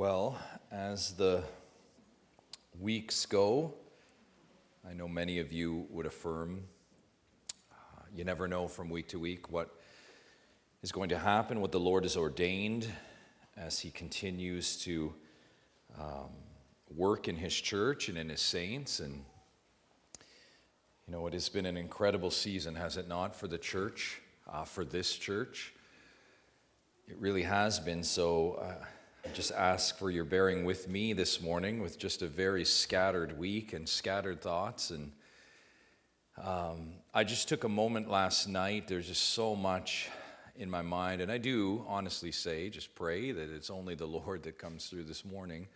Well, as the weeks go, I know many of you would affirm uh, you never know from week to week what is going to happen, what the Lord has ordained as He continues to um, work in His church and in His saints. And, you know, it has been an incredible season, has it not, for the church, uh, for this church? It really has been so. Uh, just ask for your bearing with me this morning with just a very scattered week and scattered thoughts. And um, I just took a moment last night. There's just so much in my mind. And I do honestly say, just pray that it's only the Lord that comes through this morning.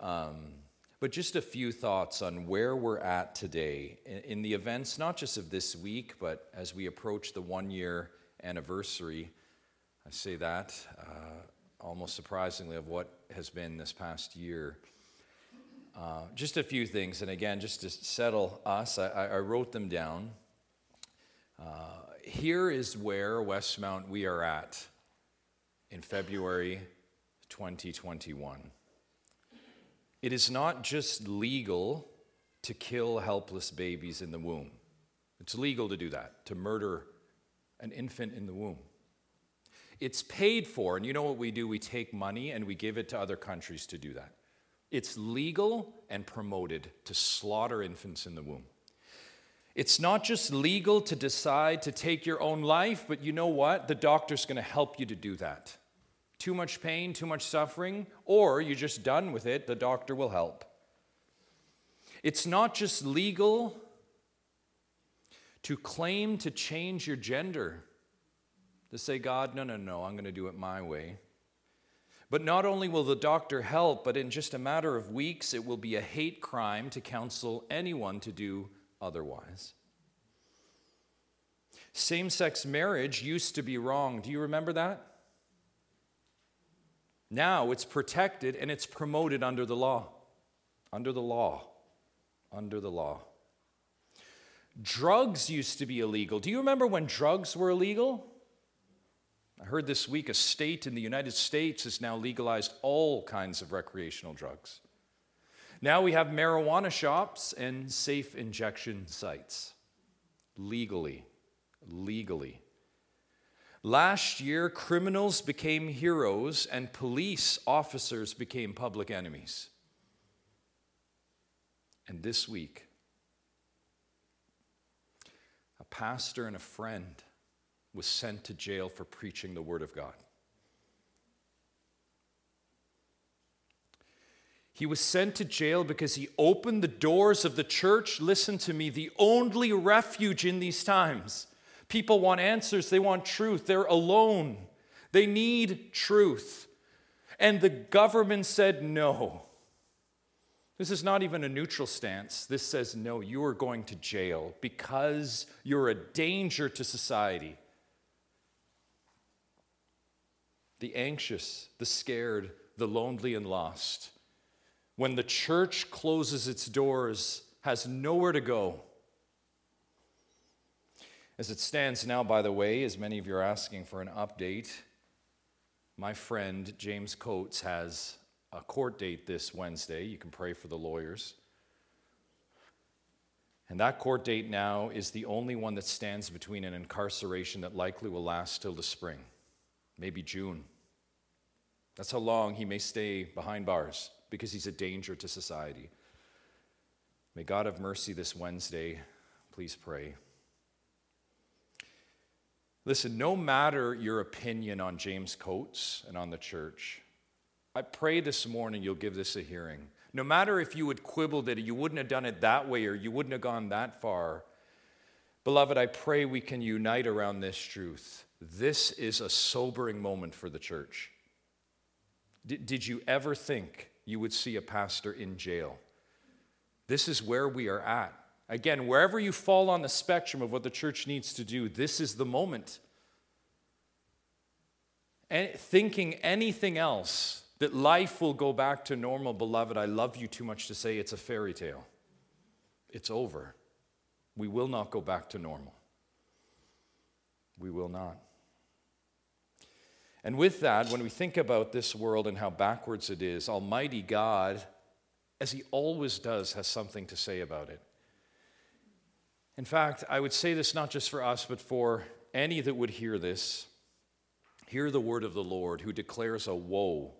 Um, but just a few thoughts on where we're at today in, the events, not just of this week, but as we approach the one year anniversary. I say that. Uh, almost surprisingly, of what has been this past year. Uh, just a few things, and again, just to settle us, I, I wrote them down. Uh, here is where Westmount we are at in February 2021. It is not just legal to kill helpless babies in the womb. It's legal to do that, to murder an infant in the womb. It's paid for, and you know what we do? We take money and we give it to other countries to do that. It's legal and promoted to slaughter infants in the womb. It's not just legal to decide to take your own life, but you know what? The doctor's going to help you to do that. Too much pain, too much suffering, or you're just done with it, the doctor will help. It's not just legal to claim to change your gender to say, God, no, no, no, I'm going to do it my way. But not only will the doctor help, but in just a matter of weeks, it will be a hate crime to counsel anyone to do otherwise. Same sex marriage used to be wrong. Do you remember that? Now it's protected and it's promoted under the law. Under the law. Under the law. Drugs used to be illegal. Do you remember when drugs were illegal? I heard this week a state in the United States has now legalized all kinds of recreational drugs. Now we have marijuana shops and safe injection sites. Legally. Legally. Last year, criminals became heroes and police officers became public enemies. And this week, a pastor and a friend was sent to jail for preaching the Word of God. He was sent to jail because he opened the doors of the church. Listen to me, the only refuge in these times. People want answers, they want truth, they're alone, they need truth. And the government said no. This is not even a neutral stance. This says, no, you are going to jail because you're a danger to society. The anxious, the scared, the lonely, and lost. When the church closes its doors, has nowhere to go. As it stands now, by the way, as many of you are asking for an update, my friend James Coates has a court date this Wednesday. You can pray for the lawyers. And that court date now is the only one that stands between an incarceration that likely will last till the spring maybe June. That's how long he may stay behind bars because he's a danger to society. May God have mercy this Wednesday. Please pray. Listen, no matter your opinion on James Coates and on the church, I pray this morning you'll give this a hearing. No matter if you had quibbled it, you wouldn't have done it that way, or you wouldn't have gone that far. Beloved, I pray we can unite around this truth. This is a sobering moment for the church. Did, did you ever think you would see a pastor in jail? This is where we are at. Again, wherever you fall on the spectrum of what the church needs to do, this is the moment. And thinking anything else, that life will go back to normal, beloved, I love you too much to say it's a fairy tale. It's over. We will not go back to normal. We will not. And with that, when we think about this world and how backwards it is, Almighty God, as He always does, has something to say about it. In fact, I would say this not just for us, but for any that would hear this. Hear the word of the Lord who declares a woe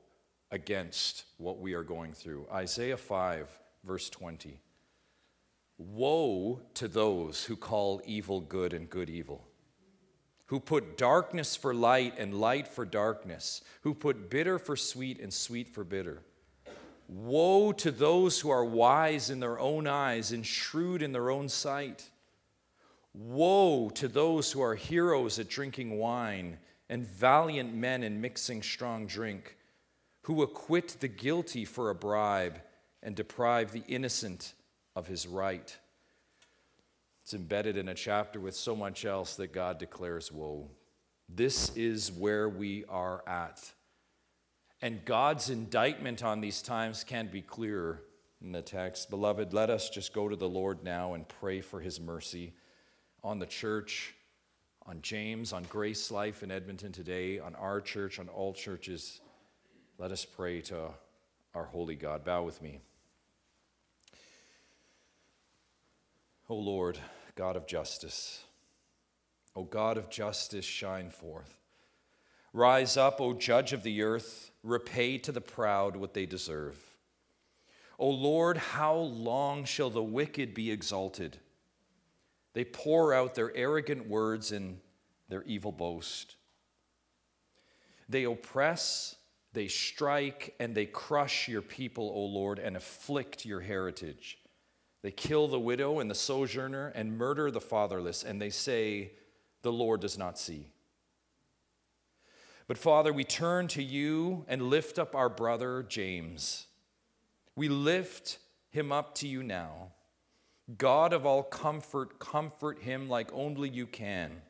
against what we are going through. Isaiah 5, verse 20. Woe to those who call evil good and good evil, who put darkness for light and light for darkness, who put bitter for sweet and sweet for bitter. Woe to those who are wise in their own eyes and shrewd in their own sight. Woe to those who are heroes at drinking wine and valiant men in mixing strong drink, who acquit the guilty for a bribe and deprive the innocent of his right. It's embedded in a chapter with so much else that God declares woe. This is where we are at. And God's indictment on these times can't be clearer in the text. Beloved, let us just go to the Lord now and pray for his mercy on the church, on James, on Grace Life in Edmonton today, on our church, on all churches. Let us pray to our holy God. Bow with me. O Lord, God of justice, O God of justice, shine forth. Rise up, O judge of the earth, repay to the proud what they deserve. O Lord, how long shall the wicked be exalted? They pour out their arrogant words and their evil boast. They oppress, they strike, and they crush your people, O Lord, and afflict your heritage. They kill the widow and the sojourner and murder the fatherless, and they say, The Lord does not see. But Father, we turn to you and lift up our brother James. We lift him up to you now. God of all comfort, comfort him like only you can.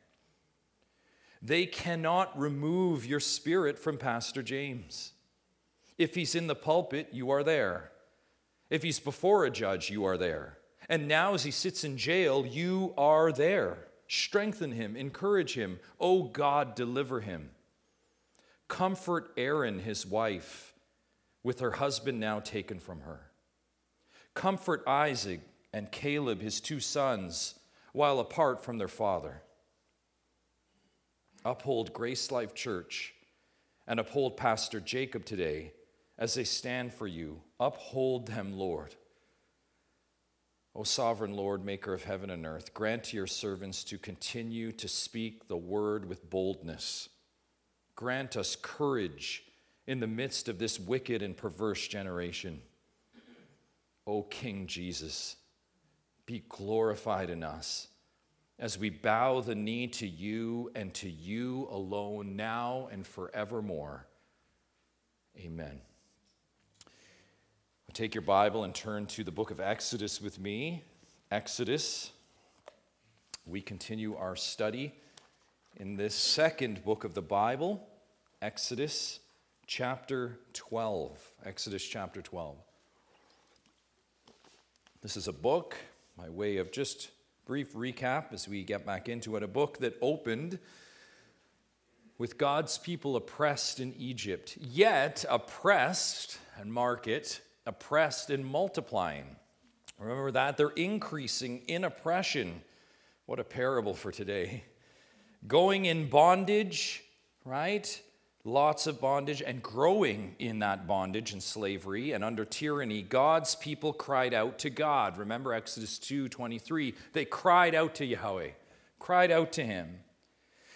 They cannot remove your spirit from Pastor James. If he's in the pulpit, you are there. If he's before a judge, you are there. And now, as he sits in jail, you are there. Strengthen him, encourage him. Oh God, deliver him. Comfort Erin, his wife, with her husband now taken from her. Comfort Isaac and Caleb, his two sons, while apart from their father. Uphold Grace Life Church and uphold Pastor Jacob today as they stand for you. Uphold them, Lord. O sovereign Lord, maker of heaven and earth, grant to your servants to continue to speak the word with boldness. Grant us courage in the midst of this wicked and perverse generation. O King Jesus, be glorified in us as we bow the knee to you and to you alone now and forevermore. Amen. Take your Bible and turn to the book of Exodus with me. Exodus. We continue our study in this second book of the Bible, Exodus chapter 12. Exodus chapter 12. This is a book, by way of just brief recap as we get back into it, a book that opened with God's people oppressed in Egypt, yet oppressed, and mark it, oppressed and multiplying. Remember that? They're increasing in oppression. What a parable for today. Going in bondage, right? Lots of bondage and growing in that bondage and slavery and under tyranny. God's people cried out to God. Remember Exodus 2 23. They cried out to Yahweh, cried out to him.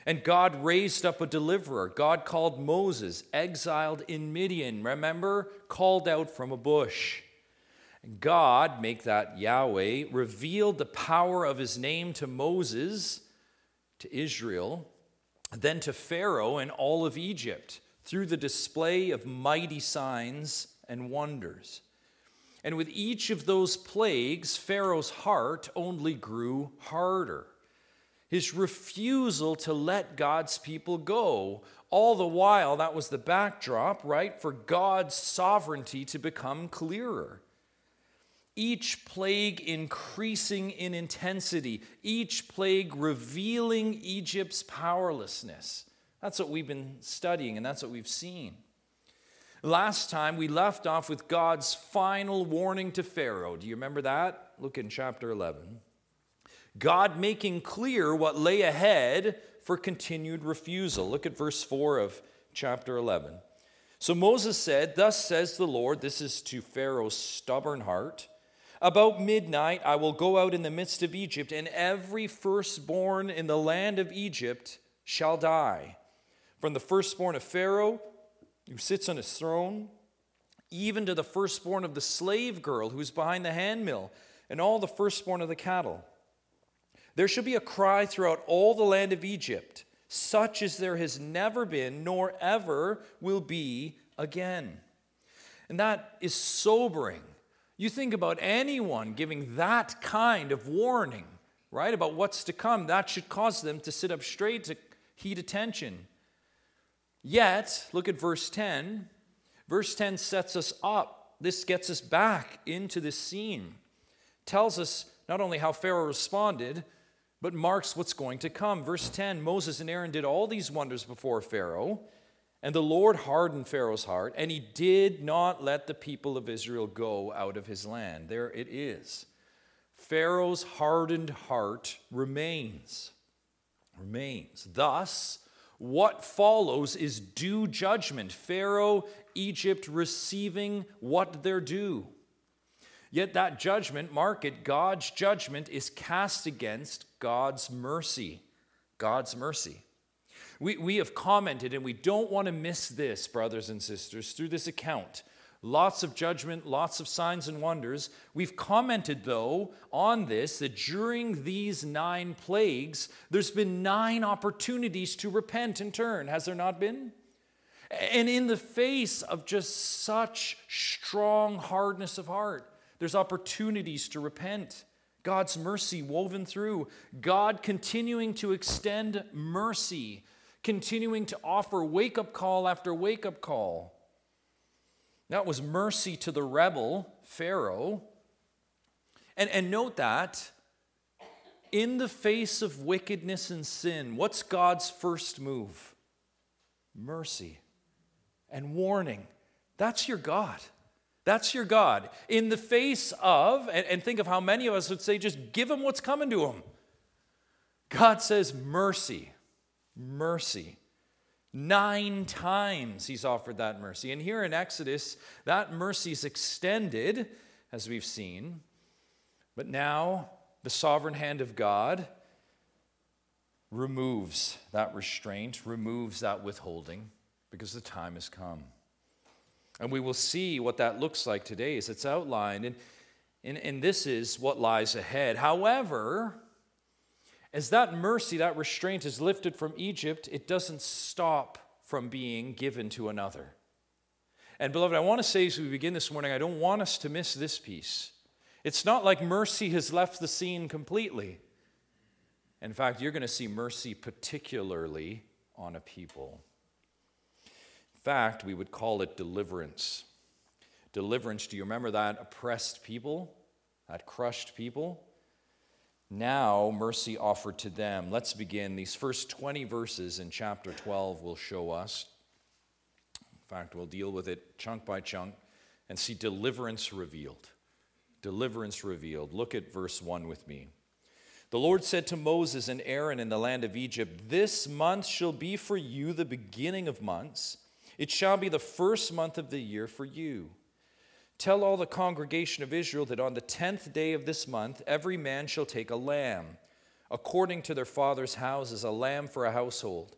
And God raised up a deliverer. God called Moses, exiled in Midian, remember? Called out from a bush. God, make that Yahweh, revealed the power of his name to Moses, to Israel, then to Pharaoh and all of Egypt through the display of mighty signs and wonders. And with each of those plagues, Pharaoh's heart only grew harder his refusal to let God's people go. All the while, that was the backdrop, right, for God's sovereignty to become clearer. Each plague increasing in intensity, each plague revealing Egypt's powerlessness. That's what we've been studying, and that's what we've seen. Last time we left off with God's final warning to Pharaoh. Do you remember that? Look in chapter 11. God making clear what lay ahead for continued refusal. Look at verse 4 of chapter 11. So Moses said, Thus says the Lord, this is to Pharaoh's stubborn heart. About midnight I will go out in the midst of Egypt, and every firstborn in the land of Egypt shall die. From the firstborn of Pharaoh, who sits on his throne, even to the firstborn of the slave girl who's behind the handmill, and all the firstborn of the cattle. There shall be a cry throughout all the land of Egypt, such as there has never been, nor ever will be again. And that is sobering. You think about anyone giving that kind of warning, right, about what's to come, that should cause them to sit up straight, to heed attention. Yet, look at verse 10. Verse 10 sets us up. This gets us back into this scene. Tells us not only how Pharaoh responded, but marks what's going to come. Verse 10 Moses and Aaron did all these wonders before Pharaoh, and the Lord hardened Pharaoh's heart, and he did not let the people of Israel go out of his land. There it is. Pharaoh's hardened heart remains. Remains. Thus, what follows is due judgment. Pharaoh, Egypt receiving what they're due. Yet that judgment, mark it, God's judgment is cast against God's mercy. God's mercy. We, we have commented, and we don't want to miss this, brothers and sisters, through this account. Lots of judgment, lots of signs and wonders. We've commented, though, on this that during these nine plagues, there's been nine opportunities to repent and turn. Has there not been? And in the face of just such strong hardness of heart, there's opportunities to repent. God's mercy woven through, God continuing to extend mercy, continuing to offer wake up call after wake up call. That was mercy to the rebel, Pharaoh. And, and note that in the face of wickedness and sin, what's God's first move? Mercy and warning. That's your God. That's your God. In the face of, and, and think of how many of us would say, just give him what's coming to him. God says, mercy, mercy. Nine times he's offered that mercy. And here in Exodus, that mercy is extended, as we've seen. But now, the sovereign hand of God removes that restraint, removes that withholding, because the time has come. And we will see what that looks like today as it's outlined. And, and, and this is what lies ahead. However, as that mercy, that restraint is lifted from Egypt, it doesn't stop from being given to another. And, beloved, I want to say as we begin this morning, I don't want us to miss this piece. It's not like mercy has left the scene completely. In fact, you're going to see mercy particularly on a people fact, we would call it deliverance. Deliverance, do you remember that oppressed people, that crushed people? Now, mercy offered to them. Let's begin. These first 20 verses in chapter 12 will show us. In fact, we'll deal with it chunk by chunk and see deliverance revealed. Deliverance revealed. Look at verse 1 with me. The Lord said to Moses and Aaron in the land of Egypt, This month shall be for you the beginning of months. It shall be the first month of the year for you. Tell all the congregation of Israel that on the tenth day of this month, every man shall take a lamb, according to their father's houses, a lamb for a household.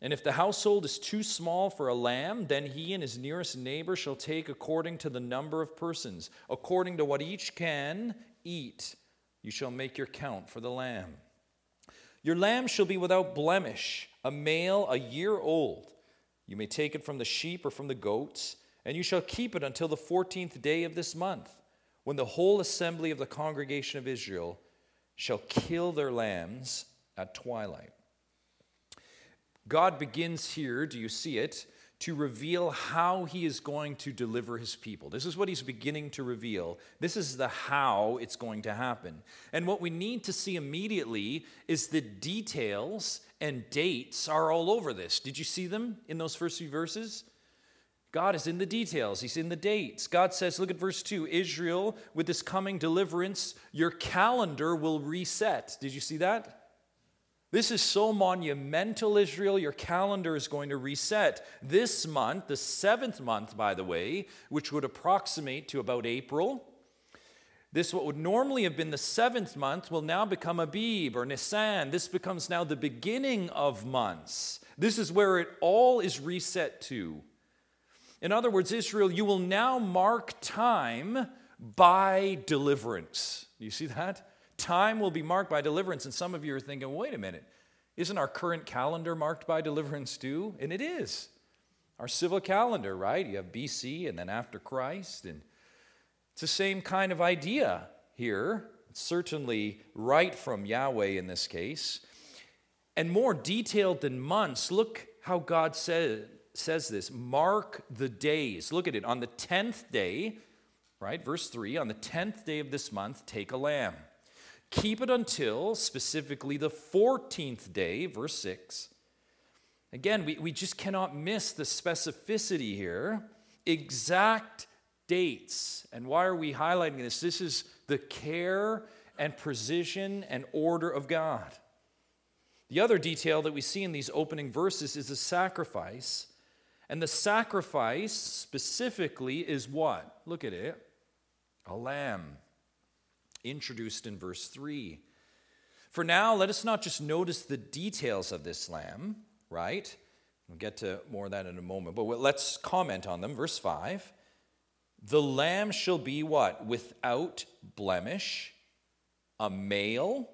And if the household is too small for a lamb, then he and his nearest neighbor shall take according to the number of persons, according to what each can eat. You shall make your count for the lamb. Your lamb shall be without blemish, a male a year old. You may take it from the sheep or from the goats, and you shall keep it until the fourteenth day of this month, when the whole assembly of the congregation of Israel shall kill their lambs at twilight. God begins here, do you see it, to reveal how he is going to deliver his people. This is what he's beginning to reveal. This is the how it's going to happen. And what we need to see immediately is the details and dates are all over this. Did you see them in those first few verses? God is in the details, He's in the dates. God says, look at verse 2 Israel, with this coming deliverance, your calendar will reset. Did you see that? This is so monumental, Israel. Your calendar is going to reset. This month, the seventh month, by the way, which would approximate to about April, this, what would normally have been the seventh month, will now become Abib or Nisan. This becomes now the beginning of months. This is where it all is reset to. In other words, Israel, you will now mark time by deliverance. You see that? Time will be marked by deliverance. And some of you are thinking, wait a minute, isn't our current calendar marked by deliverance too? And it is. Our civil calendar, right? You have BC and then after Christ. And it's the same kind of idea here. It's certainly right from Yahweh in this case. And more detailed than months, look how God says, says this mark the days. Look at it. On the 10th day, right, verse 3, on the 10th day of this month, take a lamb. Keep it until specifically the 14th day, verse 6. Again, we, we just cannot miss the specificity here. Exact dates. And why are we highlighting this? This is the care and precision and order of God. The other detail that we see in these opening verses is a sacrifice. And the sacrifice specifically is what? Look at it a lamb introduced in verse 3. For now, let us not just notice the details of this lamb, right? We'll get to more of that in a moment, but let's comment on them. Verse 5 The lamb shall be what? Without blemish, a male,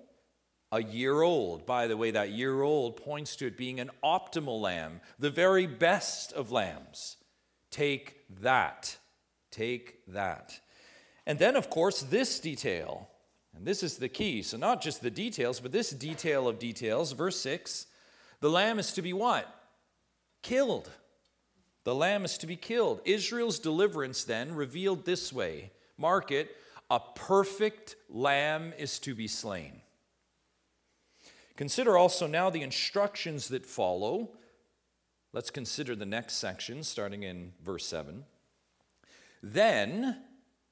a year old. By the way, that year old points to it being an optimal lamb, the very best of lambs. Take that. Take that. And then, of course, this detail. And this is the key. So, not just the details, but this detail of details. Verse 6 the lamb is to be what? Killed. The lamb is to be killed. Israel's deliverance then revealed this way mark it a perfect lamb is to be slain. Consider also now the instructions that follow. Let's consider the next section, starting in verse 7. Then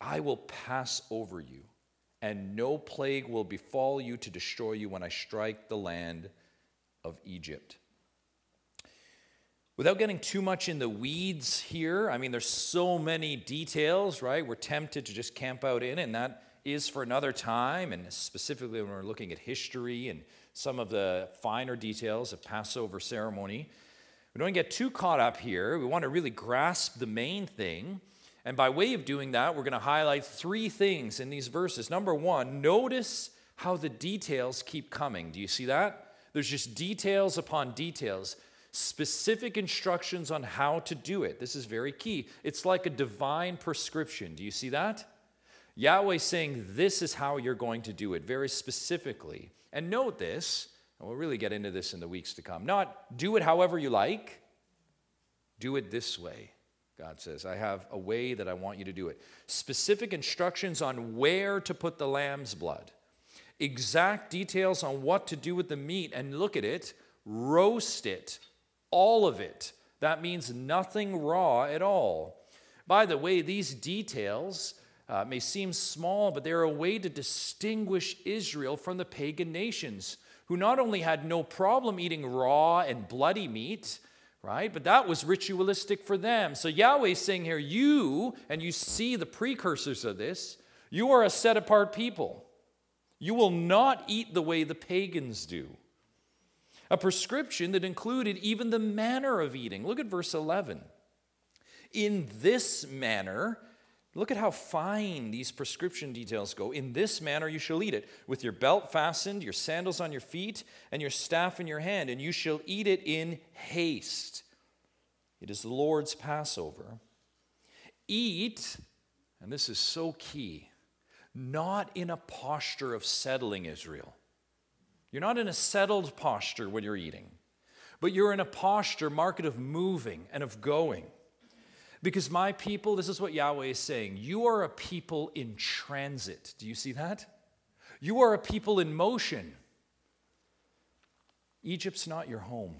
I will pass over you, and no plague will befall you to destroy you when I strike the land of Egypt. Without getting too much in the weeds here, I mean, there's so many details, right? We're tempted to just camp out in, and that is for another time, and specifically when we're looking at history and some of the finer details of Passover ceremony. We don't get too caught up here. We want to really grasp the main thing. And by way of doing that, we're going to highlight three things in these verses. Number one, notice how the details keep coming. Do you see that? There's just details upon details, specific instructions on how to do it. This is very key. It's like a divine prescription. Do you see that? Yahweh saying, This is how you're going to do it, very specifically. And note this, and we'll really get into this in the weeks to come. Not do it however you like, do it this way. God says. I have a way that I want you to do it. Specific instructions on where to put the lamb's blood, exact details on what to do with the meat, and look at it, roast it, all of it, That means nothing raw at all. By the way, these details uh, may seem small, but they're a way to distinguish Israel from the pagan nations who not only had no problem eating raw and bloody meat, right, but that was ritualistic for them. So Yahweh's saying here, you, and you see the precursors of this, you are a set apart people. You will not eat the way the pagans do. A prescription that included even the manner of eating. Look at verse 11. In this manner, Look at how fine these prescription details go. In this manner you shall eat it, with your belt fastened, your sandals on your feet, and your staff in your hand, and you shall eat it in haste. It is the Lord's Passover. Eat, and this is so key, not in a posture of settling Israel. You're not in a settled posture when you're eating, but you're in a posture, market of moving and of going. Because my people, this is what Yahweh is saying you are a people in transit. Do you see that? You are a people in motion. Egypt's not your home.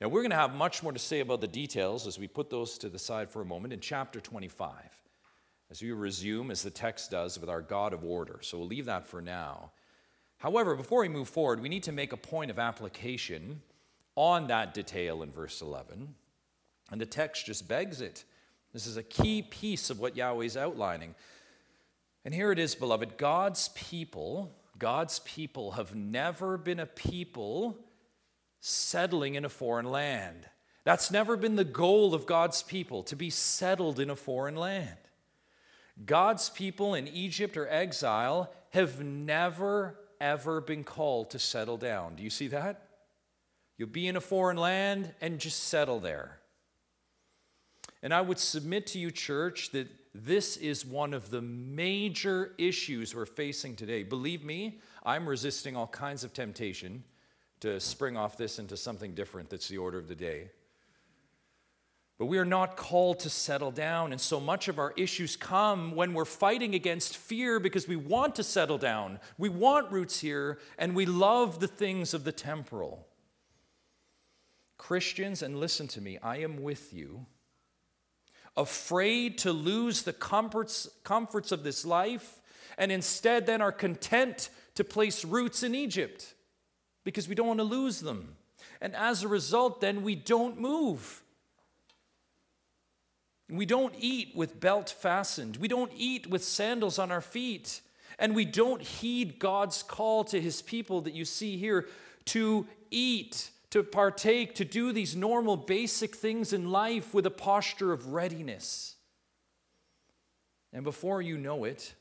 Now, we're going to have much more to say about the details as we put those to the side for a moment in chapter 25, as we resume, as the text does, with our God of order. So we'll leave that for now. However, before we move forward, we need to make a point of application on that detail in verse 11. And the text just begs it. This is a key piece of what Yahweh's outlining. And here it is, beloved God's people, God's people have never been a people settling in a foreign land. That's never been the goal of God's people, to be settled in a foreign land. God's people in Egypt or exile have never, ever been called to settle down. Do you see that? You'll be in a foreign land and just settle there. And I would submit to you, church, that this is one of the major issues we're facing today. Believe me, I'm resisting all kinds of temptation to spring off this into something different that's the order of the day. But we are not called to settle down. And so much of our issues come when we're fighting against fear because we want to settle down. We want roots here, and we love the things of the temporal. Christians, and listen to me, I am with you afraid to lose the comforts, comforts of this life, and instead then are content to place roots in Egypt because we don't want to lose them. And as a result, then we don't move. We don't eat with belt fastened. We don't eat with sandals on our feet. And we don't heed God's call to his people that you see here to eat to partake, to do these normal basic things in life with a posture of readiness. And before you know it,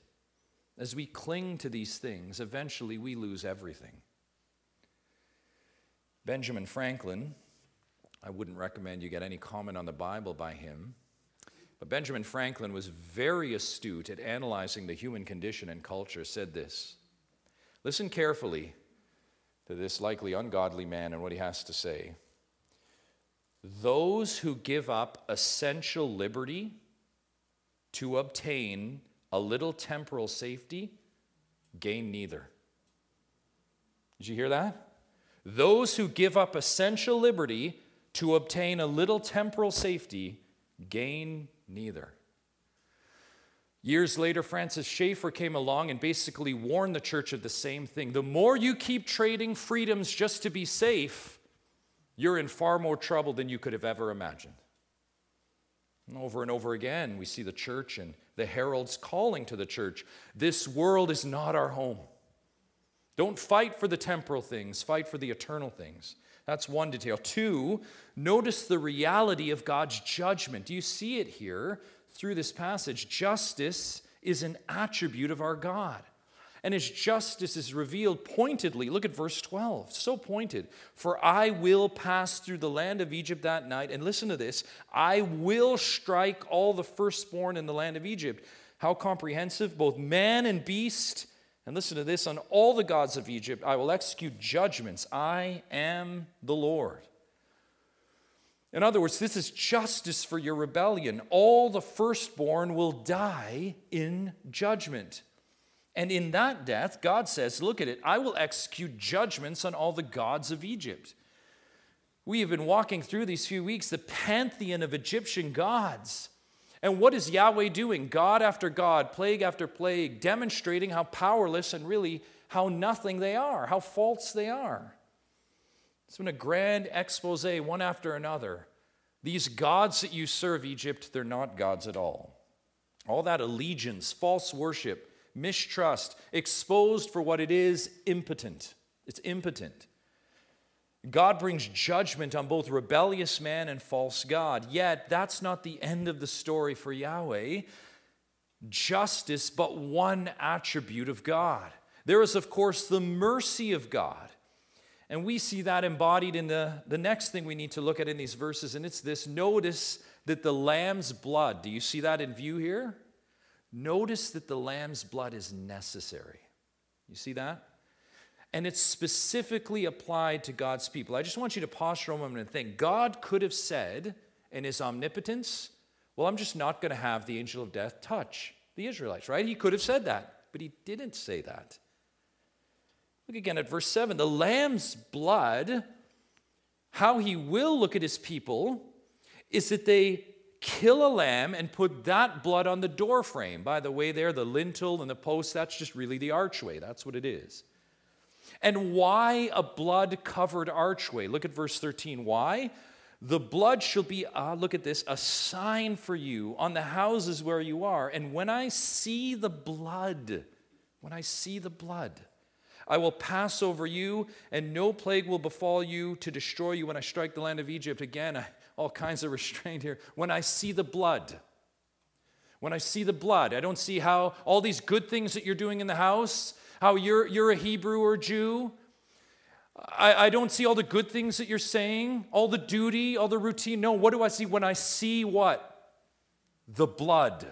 as we cling to these things, eventually we lose everything. Benjamin Franklin, I wouldn't recommend you get any comment on the Bible by him, but Benjamin Franklin was very astute at analyzing the human condition and culture, said this Listen carefully to this likely ungodly man and what he has to say. Those who give up essential liberty to obtain a little temporal safety gain neither. Did you hear that? Those who give up essential liberty to obtain a little temporal safety gain neither. Years later, Francis Schaeffer came along and basically warned the church of the same thing. The more you keep trading freedoms just to be safe, you're in far more trouble than you could have ever imagined. And over and over again, we see the church and the heralds calling to the church this world is not our home. Don't fight for the temporal things, fight for the eternal things. That's one detail. Two, notice the reality of God's judgment. Do you see it here? Through this passage, justice is an attribute of our God. And his justice is revealed pointedly. Look at verse 12, so pointed. For I will pass through the land of Egypt that night. And listen to this I will strike all the firstborn in the land of Egypt. How comprehensive, both man and beast. And listen to this on all the gods of Egypt, I will execute judgments. I am the Lord. In other words, this is justice for your rebellion. All the firstborn will die in judgment. And in that death, God says, Look at it, I will execute judgments on all the gods of Egypt. We have been walking through these few weeks the pantheon of Egyptian gods. And what is Yahweh doing? God after God, plague after plague, demonstrating how powerless and really how nothing they are, how false they are. It's been a grand expose, one after another. These gods that you serve, Egypt, they're not gods at all. All that allegiance, false worship, mistrust, exposed for what it is, impotent. It's impotent. God brings judgment on both rebellious man and false God. Yet, that's not the end of the story for Yahweh. Justice, but one attribute of God. There is, of course, the mercy of God. And we see that embodied in the, the next thing we need to look at in these verses, and it's this notice that the lamb's blood, do you see that in view here? Notice that the lamb's blood is necessary. You see that? And it's specifically applied to God's people. I just want you to pause for a moment and think God could have said in his omnipotence, Well, I'm just not going to have the angel of death touch the Israelites, right? He could have said that, but he didn't say that. Look again at verse 7. The lamb's blood, how he will look at his people, is that they kill a lamb and put that blood on the doorframe. By the way, there, the lintel and the post, that's just really the archway. That's what it is. And why a blood covered archway? Look at verse 13. Why? The blood shall be, uh, look at this, a sign for you on the houses where you are. And when I see the blood, when I see the blood, I will pass over you, and no plague will befall you to destroy you when I strike the land of Egypt. Again, all kinds of restraint here. When I see the blood, when I see the blood, I don't see how all these good things that you're doing in the house, how you're, you're a Hebrew or Jew. I, I don't see all the good things that you're saying, all the duty, all the routine. No, what do I see when I see what? The blood.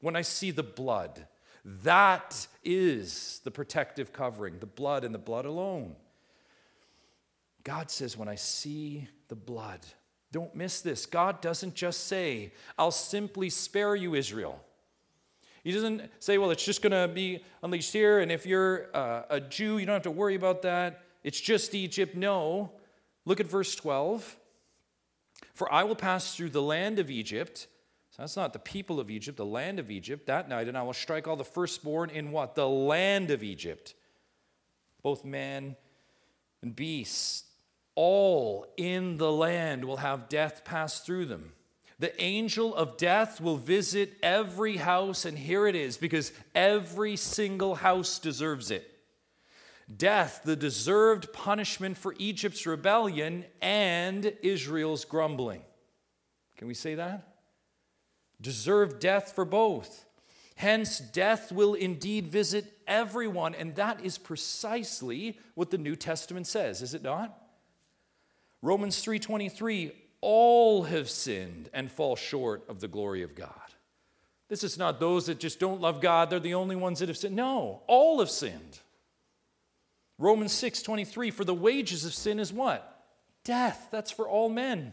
When I see the blood. That is the protective covering, the blood and the blood alone. God says, when I see the blood, don't miss this. God doesn't just say, I'll simply spare you, Israel. He doesn't say, well, it's just going to be unleashed here, and if you're uh, a Jew, you don't have to worry about that. It's just Egypt. No. Look at verse 12. For I will pass through the land of Egypt that's not the people of Egypt, the land of Egypt, that night, and I will strike all the firstborn in what? The land of Egypt, both man and beast. All in the land will have death pass through them. The angel of death will visit every house, and here it is, because every single house deserves it. Death, the deserved punishment for Egypt's rebellion and Israel's grumbling. Can we say that? Deserve death for both. Hence, death will indeed visit everyone, and that is precisely what the New Testament says, is it not? Romans 3:23 all have sinned and fall short of the glory of God. This is not those that just don't love God, they're the only ones that have sinned. No, all have sinned. Romans 6:23 for the wages of sin is what? Death. That's for all men.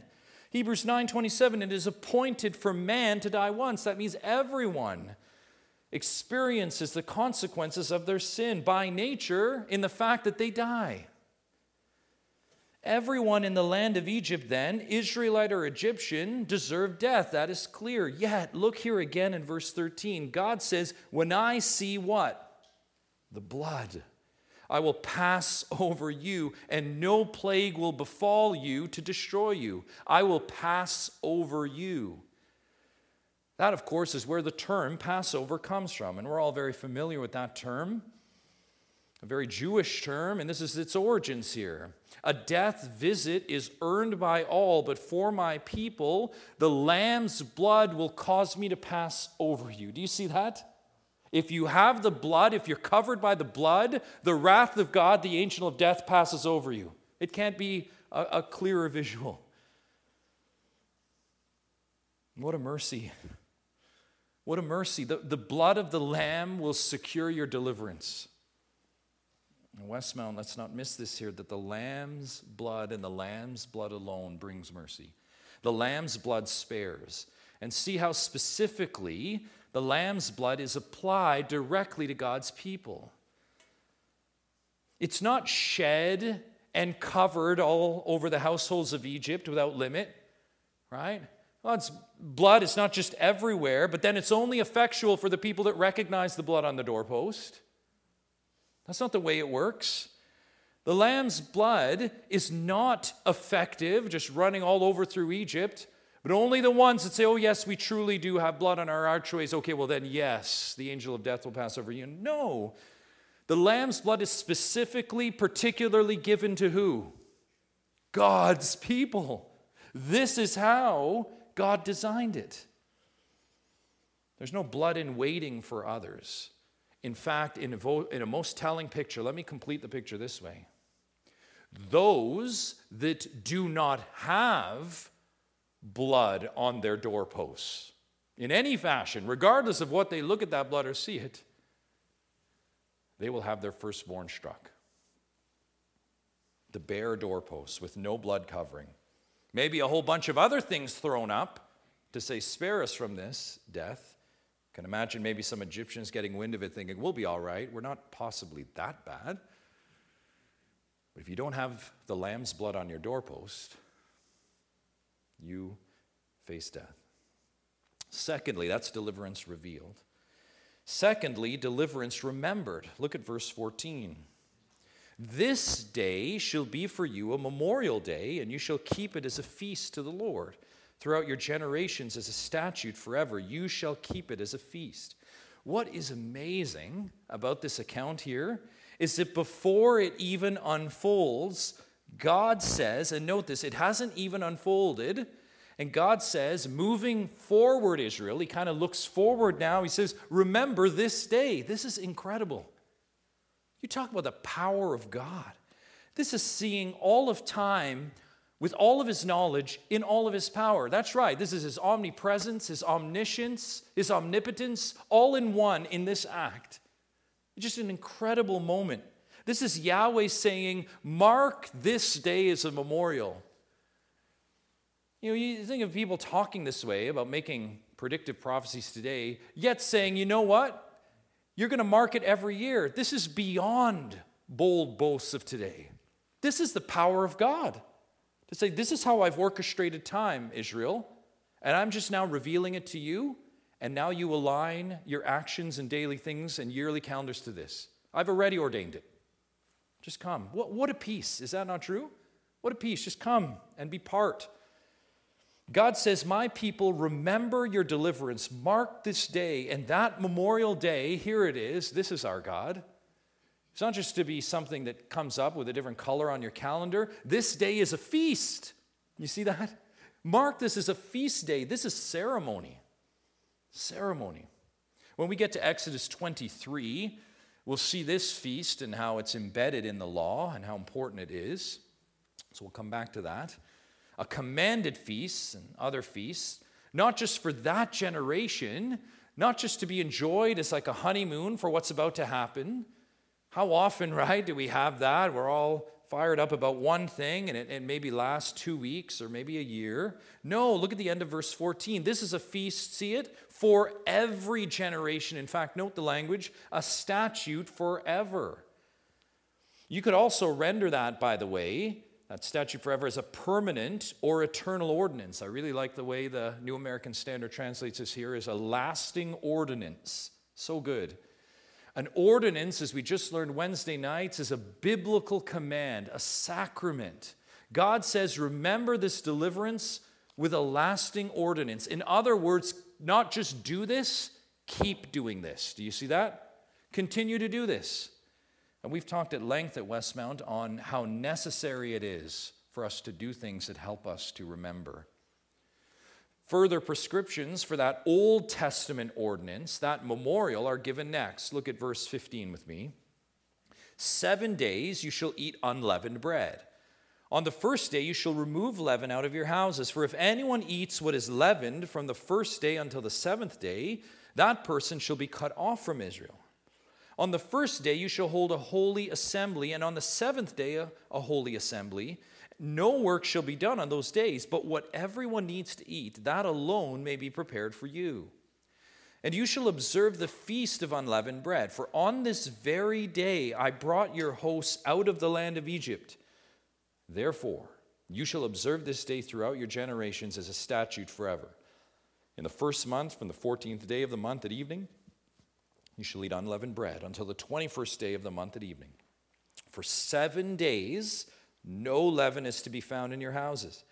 Hebrews 9:27 it is appointed for man to die once. That means everyone experiences the consequences of their sin by nature in the fact that they die. Everyone in the land of Egypt, then, Israelite or Egyptian, deserved death. That is clear. Yet, look here again in verse 13. God says, When I see what? The blood. I will pass over you, and no plague will befall you to destroy you. I will pass over you. That, of course, is where the term Passover comes from, and we're all very familiar with that term. A very Jewish term, and this is its origins here. A death visit is earned by all, but for my people, the lamb's blood will cause me to pass over you. Do you see that? If you have the blood, if you're covered by the blood, the wrath of God, the angel of death, passes over you. It can't be a, a clearer visual. What a mercy. What a mercy. The, the blood of the Lamb will secure your deliverance. In Westmount, let's not miss this here that the Lamb's blood and the Lamb's blood alone brings mercy. The Lamb's blood spares. And see how specifically the lamb's blood is applied directly to God's people. It's not shed and covered all over the households of Egypt without limit, right? God's blood is not just everywhere, but then it's only effectual for the people that recognize the blood on the doorpost. That's not the way it works. The lamb's blood is not effective, just running all over through Egypt, but only the ones that say, oh, yes, we truly do have blood on our archways. Okay, well, then, yes, the angel of death will pass over you. No, the lamb's blood is specifically, particularly given to who? God's people. This is how God designed it. There's no blood in waiting for others. In fact, in a, vo- in a most telling picture, let me complete the picture this way those that do not have blood on their doorposts in any fashion, regardless of what they look at that blood or see it, they will have their firstborn struck. The bare doorposts with no blood covering. Maybe a whole bunch of other things thrown up to say, spare us from this death. Can imagine maybe some Egyptians getting wind of it thinking, we'll be all right. We're not possibly that bad. But if you don't have the lamb's blood on your doorpost, you face death. Secondly, that's deliverance revealed. Secondly, deliverance remembered. Look at verse 14. This day shall be for you a memorial day, and you shall keep it as a feast to the Lord. Throughout your generations, as a statute forever, you shall keep it as a feast. What is amazing about this account here is that before it even unfolds, God says, and note this, it hasn't even unfolded. And God says, moving forward, Israel, he kind of looks forward now. He says, Remember this day. This is incredible. You talk about the power of God. This is seeing all of time with all of his knowledge in all of his power. That's right. This is his omnipresence, his omniscience, his omnipotence, all in one in this act. Just an incredible moment. This is Yahweh saying, Mark this day as a memorial. You know, you think of people talking this way about making predictive prophecies today, yet saying, you know what? You're going to mark it every year. This is beyond bold boasts of today. This is the power of God to say, This is how I've orchestrated time, Israel, and I'm just now revealing it to you and now you align your actions and daily things and yearly calendars to this. I've already ordained it. Just come. What, what a peace. Is that not true? What a peace. Just come and be part. God says, My people, remember your deliverance. Mark this day. And that memorial day, here it is. This is our God. It's not just to be something that comes up with a different color on your calendar. This day is a feast. You see that? Mark this as a feast day. This is ceremony ceremony. When we get to Exodus 23, we'll see this feast and how it's embedded in the law and how important it is. So we'll come back to that. A commanded feast and other feasts, not just for that generation, not just to be enjoyed as like a honeymoon for what's about to happen. How often, right, do we have that? We're all fired up about one thing and it, it maybe lasts two weeks or maybe a year. No, look at the end of verse 14. This is a feast, see it, for every generation. In fact, note the language a statute forever. You could also render that, by the way, that statute forever as a permanent or eternal ordinance. I really like the way the New American Standard translates this here as a lasting ordinance. So good. An ordinance, as we just learned Wednesday nights, is a biblical command, a sacrament. God says, Remember this deliverance with a lasting ordinance. In other words, not just do this, keep doing this. Do you see that? Continue to do this. And we've talked at length at Westmount on how necessary it is for us to do things that help us to remember. Further prescriptions for that Old Testament ordinance, that memorial, are given next. Look at verse 15 with me. Seven days you shall eat unleavened bread. On the first day you shall remove leaven out of your houses. For if anyone eats what is leavened from the first day until the seventh day, that person shall be cut off from Israel. On the first day you shall hold a holy assembly, and on the seventh day a, a holy assembly. No work shall be done on those days, but what everyone needs to eat, that alone may be prepared for you. And you shall observe the feast of unleavened bread, for on this very day I brought your hosts out of the land of Egypt. Therefore, you shall observe this day throughout your generations as a statute forever. In the first month, from the 14th day of the month at evening, you shall eat unleavened bread until the 21st day of the month at evening. For seven days, no leaven is to be found in your houses.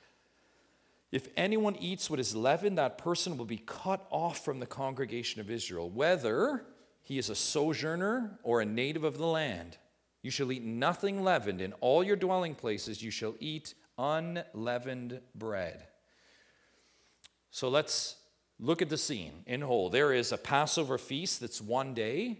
If anyone eats what is leavened, that person will be cut off from the congregation of Israel, whether he is a sojourner or a native of the land. You shall eat nothing leavened. In all your dwelling places, you shall eat unleavened bread. So let's look at the scene in whole. There is a Passover feast that's one day,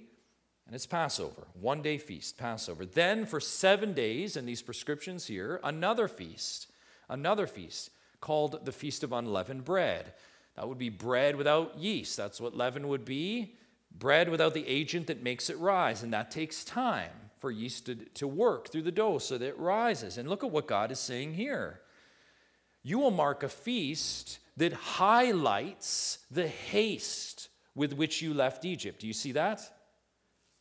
and it's Passover, one day feast, Passover. Then for seven days, in these prescriptions here, another feast, another feast called the Feast of Unleavened Bread. That would be bread without yeast. That's what leaven would be bread without the agent that makes it rise, and that takes time for yeast to, to work through the dough so that it rises. And look at what God is saying here. You will mark a feast that highlights the haste with which you left Egypt. Do you see that?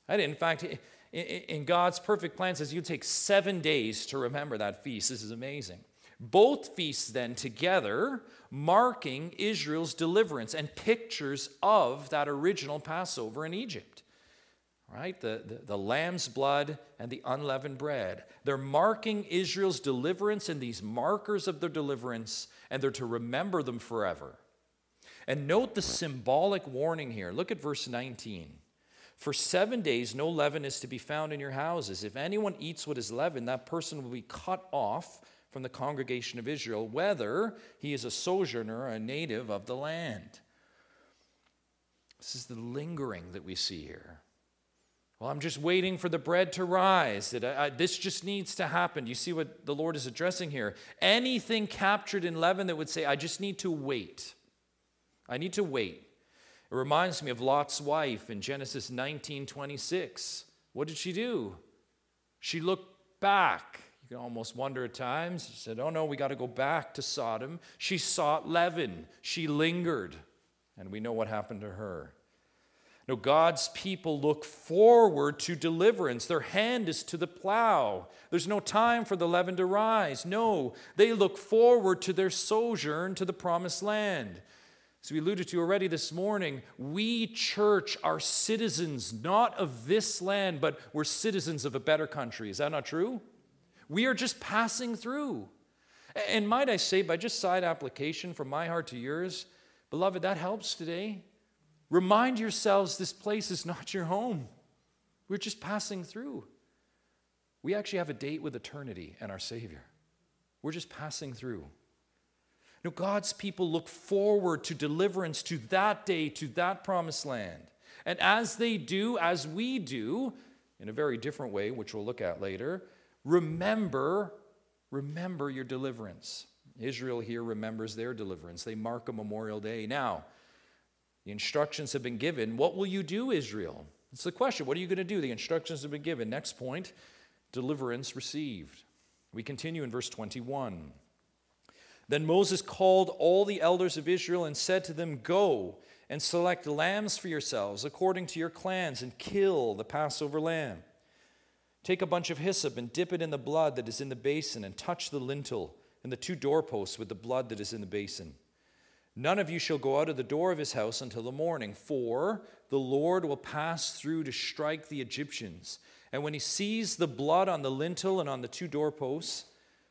In fact, in God's perfect plan says you take seven days to remember that feast. This is amazing. Both feasts then together marking Israel's deliverance and pictures of that original Passover in Egypt right? The, the, the, lamb's blood and the unleavened bread. They're marking Israel's deliverance and these markers of their deliverance, and they're to remember them forever. And note the symbolic warning here. Look at verse 19. For seven days, no leaven is to be found in your houses. If anyone eats what is leavened, that person will be cut off from the congregation of Israel, whether he is a sojourner or a native of the land. This is the lingering that we see here. Well, I'm just waiting for the bread to rise. It, I, this just needs to happen. You see what the Lord is addressing here? Anything captured in leaven that would say, I just need to wait. I need to wait. It reminds me of Lot's wife in Genesis 19 26. What did she do? She looked back. You can almost wonder at times. She said, Oh no, we got to go back to Sodom. She sought leaven, she lingered. And we know what happened to her. No, God's people look forward to deliverance. Their hand is to the plow. There's no time for the leaven to rise. No, they look forward to their sojourn to the promised land. As we alluded to already this morning, we, church, are citizens not of this land, but we're citizens of a better country. Is that not true? We are just passing through. And might I say, by just side application from my heart to yours, beloved, that helps today. Remind yourselves this place is not your home. We're just passing through. We actually have a date with eternity and our Savior. We're just passing through. No, God's people look forward to deliverance, to that day, to that promised land. And as they do, as we do, in a very different way, which we'll look at later, remember, remember your deliverance. Israel here remembers their deliverance. They mark a memorial day. Now, the instructions have been given. What will you do, Israel? It's the question. What are you going to do? The instructions have been given. Next point deliverance received. We continue in verse 21. Then Moses called all the elders of Israel and said to them, Go and select lambs for yourselves according to your clans and kill the Passover lamb. Take a bunch of hyssop and dip it in the blood that is in the basin and touch the lintel and the two doorposts with the blood that is in the basin. None of you shall go out of the door of his house until the morning, for the Lord will pass through to strike the Egyptians. And when he sees the blood on the lintel and on the two doorposts,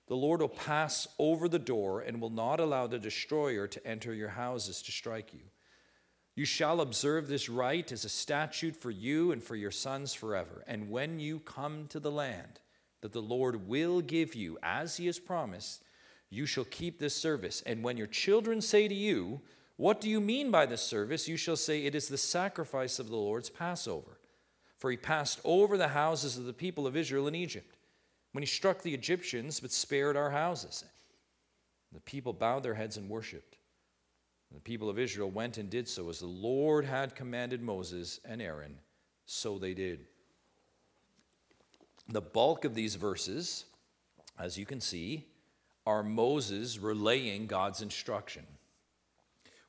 the Lord will pass over the door and will not allow the destroyer to enter your houses to strike you. You shall observe this rite as a statute for you and for your sons forever. And when you come to the land that the Lord will give you, as he has promised, you shall keep this service. And when your children say to you, What do you mean by this service? you shall say, It is the sacrifice of the Lord's Passover. For he passed over the houses of the people of Israel in Egypt, when he struck the Egyptians, but spared our houses. The people bowed their heads and worshiped. The people of Israel went and did so as the Lord had commanded Moses and Aaron, so they did. The bulk of these verses, as you can see, are Moses relaying God's instruction.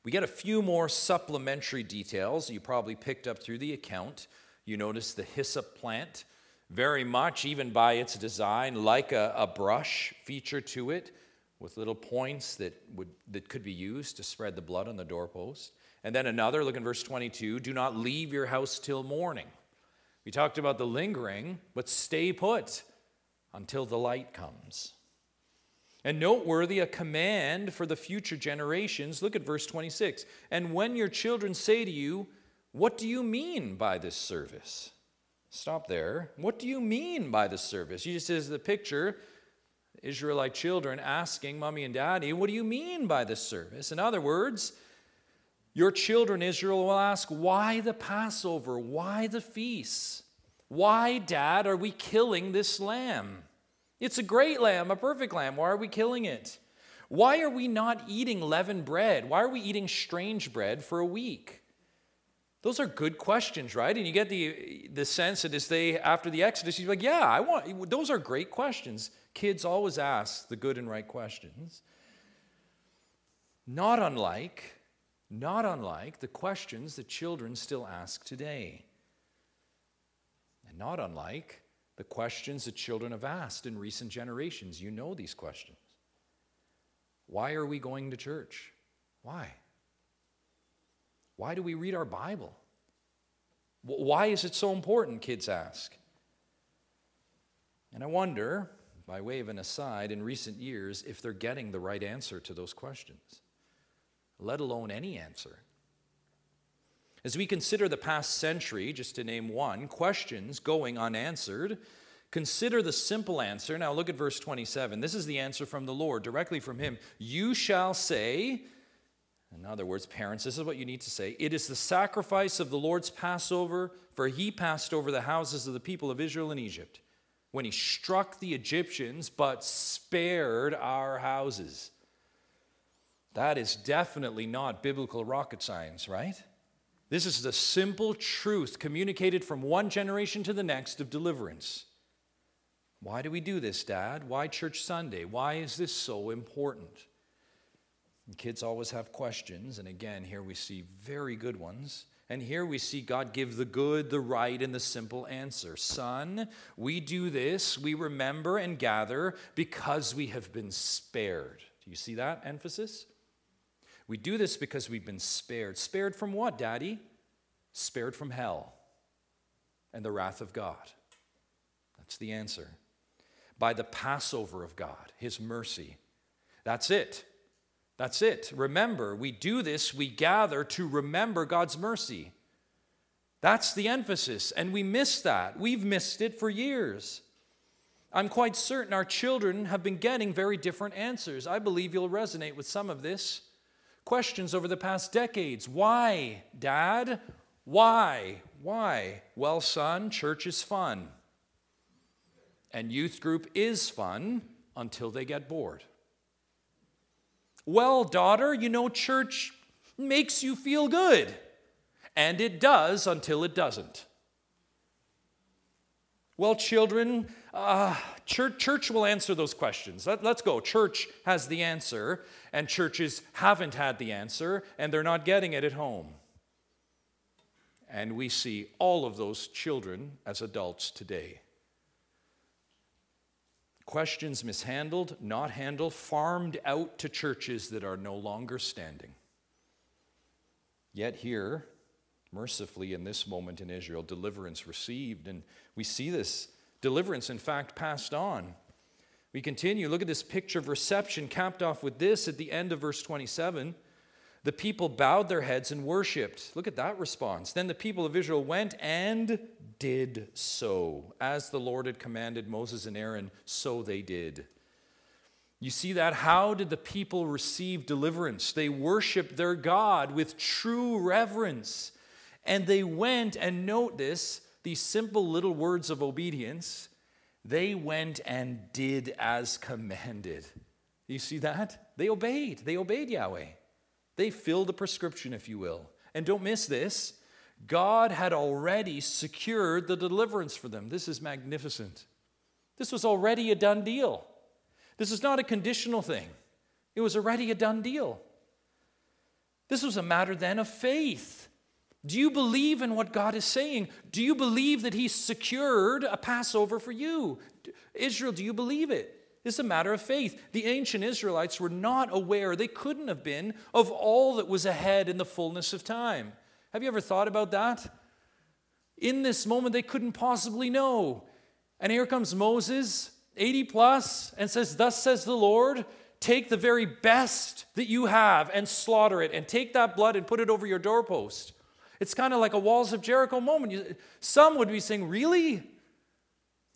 We get a few more supplementary details you probably picked up through the account. You notice the hyssop plant, very much, even by its design, like a, a brush feature to it with little points that, would, that could be used to spread the blood on the doorpost. And then another, look in verse 22 do not leave your house till morning. We talked about the lingering, but stay put until the light comes. And noteworthy, a command for the future generations. Look at verse 26. And when your children say to you, What do you mean by this service? Stop there. What do you mean by this service? You just as the picture, Israelite children asking mommy and daddy, What do you mean by this service? In other words, your children, Israel, will ask, Why the Passover? Why the feasts? Why, Dad, are we killing this lamb? It's a great lamb, a perfect lamb. Why are we killing it? Why are we not eating leavened bread? Why are we eating strange bread for a week? Those are good questions, right? And you get the, the sense that as they, after the Exodus, you're like, yeah, I want, those are great questions. Kids always ask the good and right questions. Not unlike, not unlike the questions that children still ask today. And not unlike the questions that children have asked in recent generations. You know these questions. Why are we going to church? Why? Why do we read our Bible? Why is it so important? Kids ask. And I wonder, by way of an aside, in recent years, if they're getting the right answer to those questions, let alone any answer. As we consider the past century, just to name one, questions going unanswered, consider the simple answer. Now look at verse 27. This is the answer from the Lord, directly from Him. You shall say, in other words, parents, this is what you need to say. It is the sacrifice of the Lord's Passover, for he passed over the houses of the people of Israel in Egypt when he struck the Egyptians, but spared our houses. That is definitely not biblical rocket science, right? This is the simple truth communicated from one generation to the next of deliverance. Why do we do this, Dad? Why Church Sunday? Why is this so important? And kids always have questions, and again, here we see very good ones. And here we see God give the good, the right, and the simple answer. Son, we do this, we remember and gather because we have been spared. Do you see that emphasis? We do this because we've been spared. Spared from what, Daddy? Spared from hell and the wrath of God. That's the answer. By the Passover of God, His mercy. That's it. That's it. Remember, we do this, we gather to remember God's mercy. That's the emphasis, and we miss that. We've missed it for years. I'm quite certain our children have been getting very different answers. I believe you'll resonate with some of this questions over the past decades. Why, Dad? Why? Why? Well, son, church is fun. And youth group is fun until they get bored. Well, daughter, you know, church makes you feel good. And it does until it doesn't. Well, children, uh, church, church will answer those questions. Let, let's go. Church has the answer, and churches haven't had the answer, and they're not getting it at home. And we see all of those children as adults today. Questions mishandled, not handled, farmed out to churches that are no longer standing. Yet here, mercifully in this moment in Israel, deliverance received. And we see this deliverance, in fact, passed on. We continue. Look at this picture of reception, capped off with this at the end of verse 27. The people bowed their heads and worshiped. Look at that response. Then the people of Israel went and did so. As the Lord had commanded Moses and Aaron, so they did. You see that? How did the people receive deliverance? They worshiped their God with true reverence. And they went, and note this, these simple little words of obedience, they went and did as commanded. You see that? They obeyed. They obeyed Yahweh. They filled the prescription, if you will. And don't miss this God had already secured the deliverance for them. This is magnificent. This was already a done deal. This is not a conditional thing, it was already a done deal. This was a matter then of faith. Do you believe in what God is saying? Do you believe that He secured a Passover for you? Israel, do you believe it? It's a matter of faith. The ancient Israelites were not aware, they couldn't have been, of all that was ahead in the fullness of time. Have you ever thought about that? In this moment, they couldn't possibly know. And here comes Moses, 80 plus, and says, Thus says the Lord, take the very best that you have and slaughter it, and take that blood and put it over your doorpost. It's kind of like a walls of Jericho moment. Some would be saying, Really?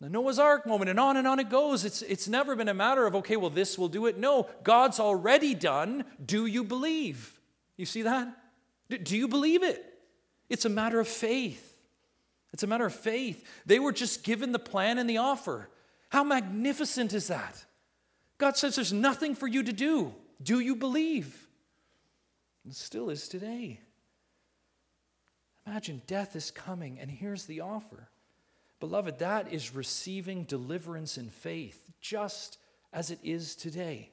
The Noah's Ark moment, and on and on it goes. It's, it's never been a matter of, okay, well, this will do it. No, God's already done. Do you believe? You see that? Do you believe it? It's a matter of faith. It's a matter of faith. They were just given the plan and the offer. How magnificent is that? God says there's nothing for you to do. Do you believe? It still is today. Imagine death is coming, and here's the offer. Beloved, that is receiving deliverance in faith, just as it is today.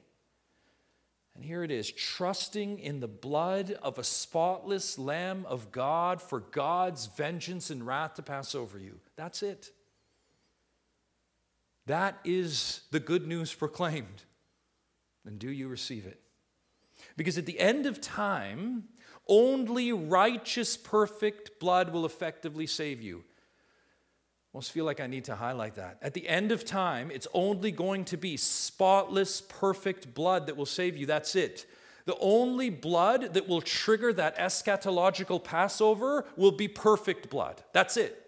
And here it is trusting in the blood of a spotless Lamb of God for God's vengeance and wrath to pass over you. That's it. That is the good news proclaimed. And do you receive it? Because at the end of time, only righteous, perfect blood will effectively save you. I almost feel like I need to highlight that. At the end of time, it's only going to be spotless, perfect blood that will save you. That's it. The only blood that will trigger that eschatological Passover will be perfect blood. That's it.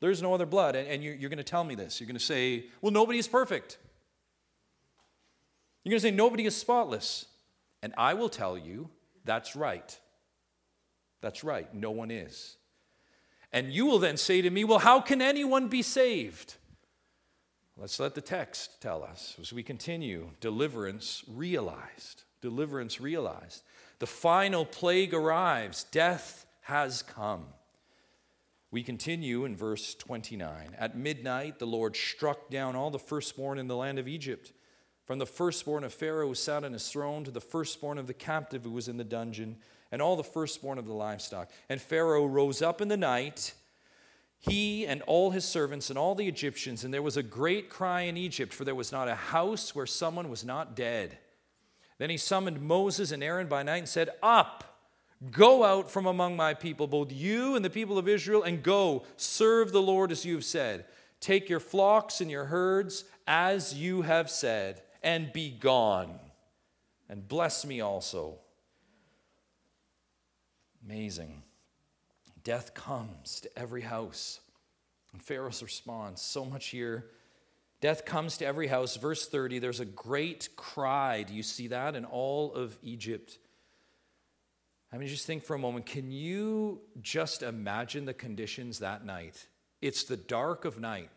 There's no other blood. And you're going to tell me this. You're going to say, well, nobody is perfect. You're going to say, nobody is spotless. And I will tell you, that's right. That's right, no one is. And you will then say to me, Well, how can anyone be saved? Let's let the text tell us as we continue. Deliverance realized. Deliverance realized. The final plague arrives. Death has come. We continue in verse 29. At midnight, the Lord struck down all the firstborn in the land of Egypt, from the firstborn of Pharaoh who sat on his throne to the firstborn of the captive who was in the dungeon and all the firstborn of the livestock. And Pharaoh rose up in the night, he and all his servants and all the Egyptians, and there was a great cry in Egypt, for there was not a house where someone was not dead. Then he summoned Moses and Aaron by night and said, Up! Go out from among my people, both you and the people of Israel, and go serve the Lord as you have said. Take your flocks and your herds as you have said, and be gone. And bless me also. Amazing. Death comes to every house. And Pharaoh's response, so much here. Death comes to every house. Verse 30, there's a great cry. Do you see that in all of Egypt? I mean, just think for a moment. Can you just imagine the conditions that night? It's the dark of night,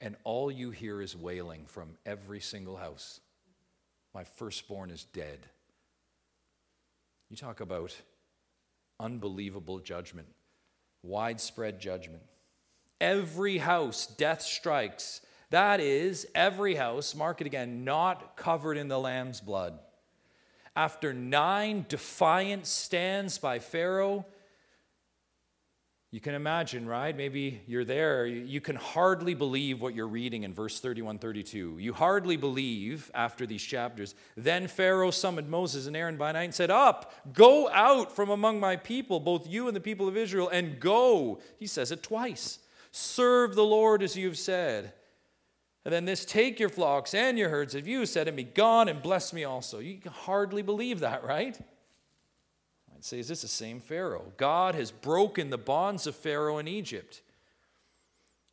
and all you hear is wailing from every single house. My firstborn is dead. You talk about unbelievable judgment, widespread judgment. Every house death strikes. That is, every house, mark it again, not covered in the lamb's blood. After nine defiant stands by Pharaoh, you can imagine, right? Maybe you're there. You can hardly believe what you're reading in verse 31 32. You hardly believe after these chapters. Then Pharaoh summoned Moses and Aaron by night and said, Up, go out from among my people, both you and the people of Israel, and go. He says it twice. Serve the Lord as you have said. And then this take your flocks and your herds, as you said, and be gone and bless me also. You can hardly believe that, right? I'd say, is this the same Pharaoh? God has broken the bonds of Pharaoh in Egypt.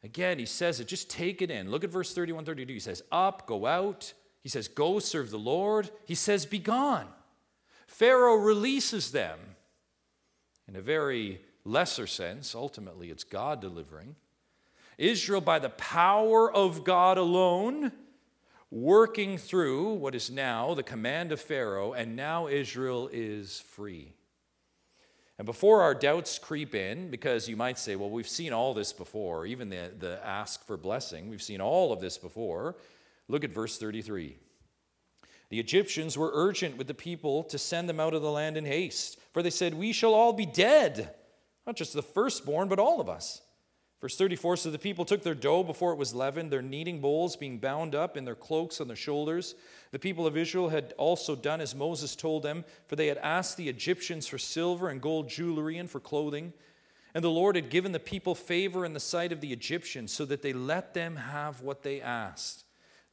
Again, he says it, just take it in. Look at verse 31 32. He says, Up, go out. He says, Go serve the Lord. He says, Be gone. Pharaoh releases them. In a very lesser sense, ultimately, it's God delivering. Israel, by the power of God alone, working through what is now the command of Pharaoh, and now Israel is free. And before our doubts creep in, because you might say, well, we've seen all this before, even the, the ask for blessing, we've seen all of this before. Look at verse 33. The Egyptians were urgent with the people to send them out of the land in haste, for they said, We shall all be dead. Not just the firstborn, but all of us. Verse 34 So the people took their dough before it was leavened, their kneading bowls being bound up in their cloaks on their shoulders. The people of Israel had also done as Moses told them, for they had asked the Egyptians for silver and gold jewelry and for clothing. And the Lord had given the people favor in the sight of the Egyptians, so that they let them have what they asked.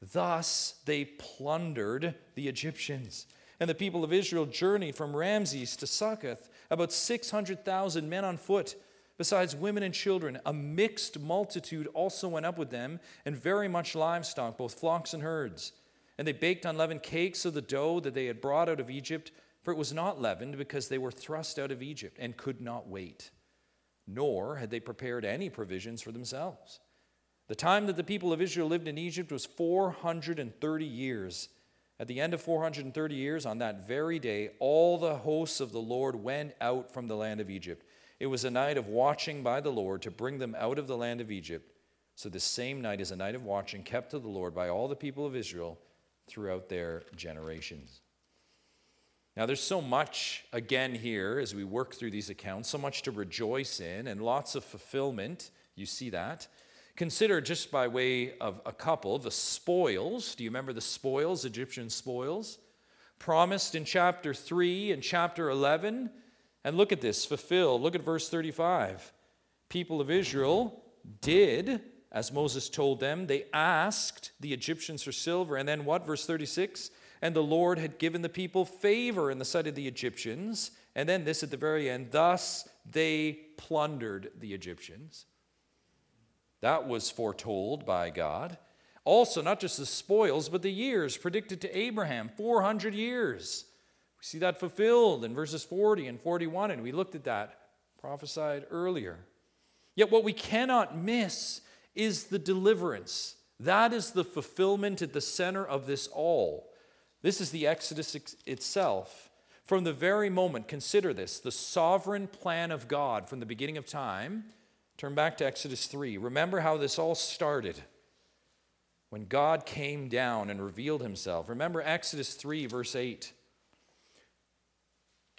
Thus they plundered the Egyptians. And the people of Israel journeyed from Ramses to Succoth, about 600,000 men on foot Besides women and children, a mixed multitude also went up with them, and very much livestock, both flocks and herds. And they baked unleavened cakes of the dough that they had brought out of Egypt, for it was not leavened, because they were thrust out of Egypt and could not wait. Nor had they prepared any provisions for themselves. The time that the people of Israel lived in Egypt was 430 years. At the end of 430 years, on that very day, all the hosts of the Lord went out from the land of Egypt it was a night of watching by the Lord to bring them out of the land of Egypt. So this same night is a night of watching kept to the Lord by all the people of Israel throughout their generations. Now, there's so much, again, here as we work through these accounts, so much to rejoice in and lots of fulfillment. You see that. Consider, just by way of a couple, the spoils. Do you remember the spoils, Egyptian spoils? Promised in chapter 3 and chapter 11 and look at this, fulfill. Look at verse 35. People of Israel did as Moses told them. They asked the Egyptians for silver. And then what? Verse 36 And the Lord had given the people favor in the sight of the Egyptians. And then this at the very end thus they plundered the Egyptians. That was foretold by God. Also, not just the spoils, but the years predicted to Abraham 400 years. We see that fulfilled in verses 40 and 41, and we looked at that prophesied earlier. Yet, what we cannot miss is the deliverance. That is the fulfillment at the center of this all. This is the Exodus itself. From the very moment, consider this the sovereign plan of God from the beginning of time. Turn back to Exodus 3. Remember how this all started when God came down and revealed himself. Remember Exodus 3, verse 8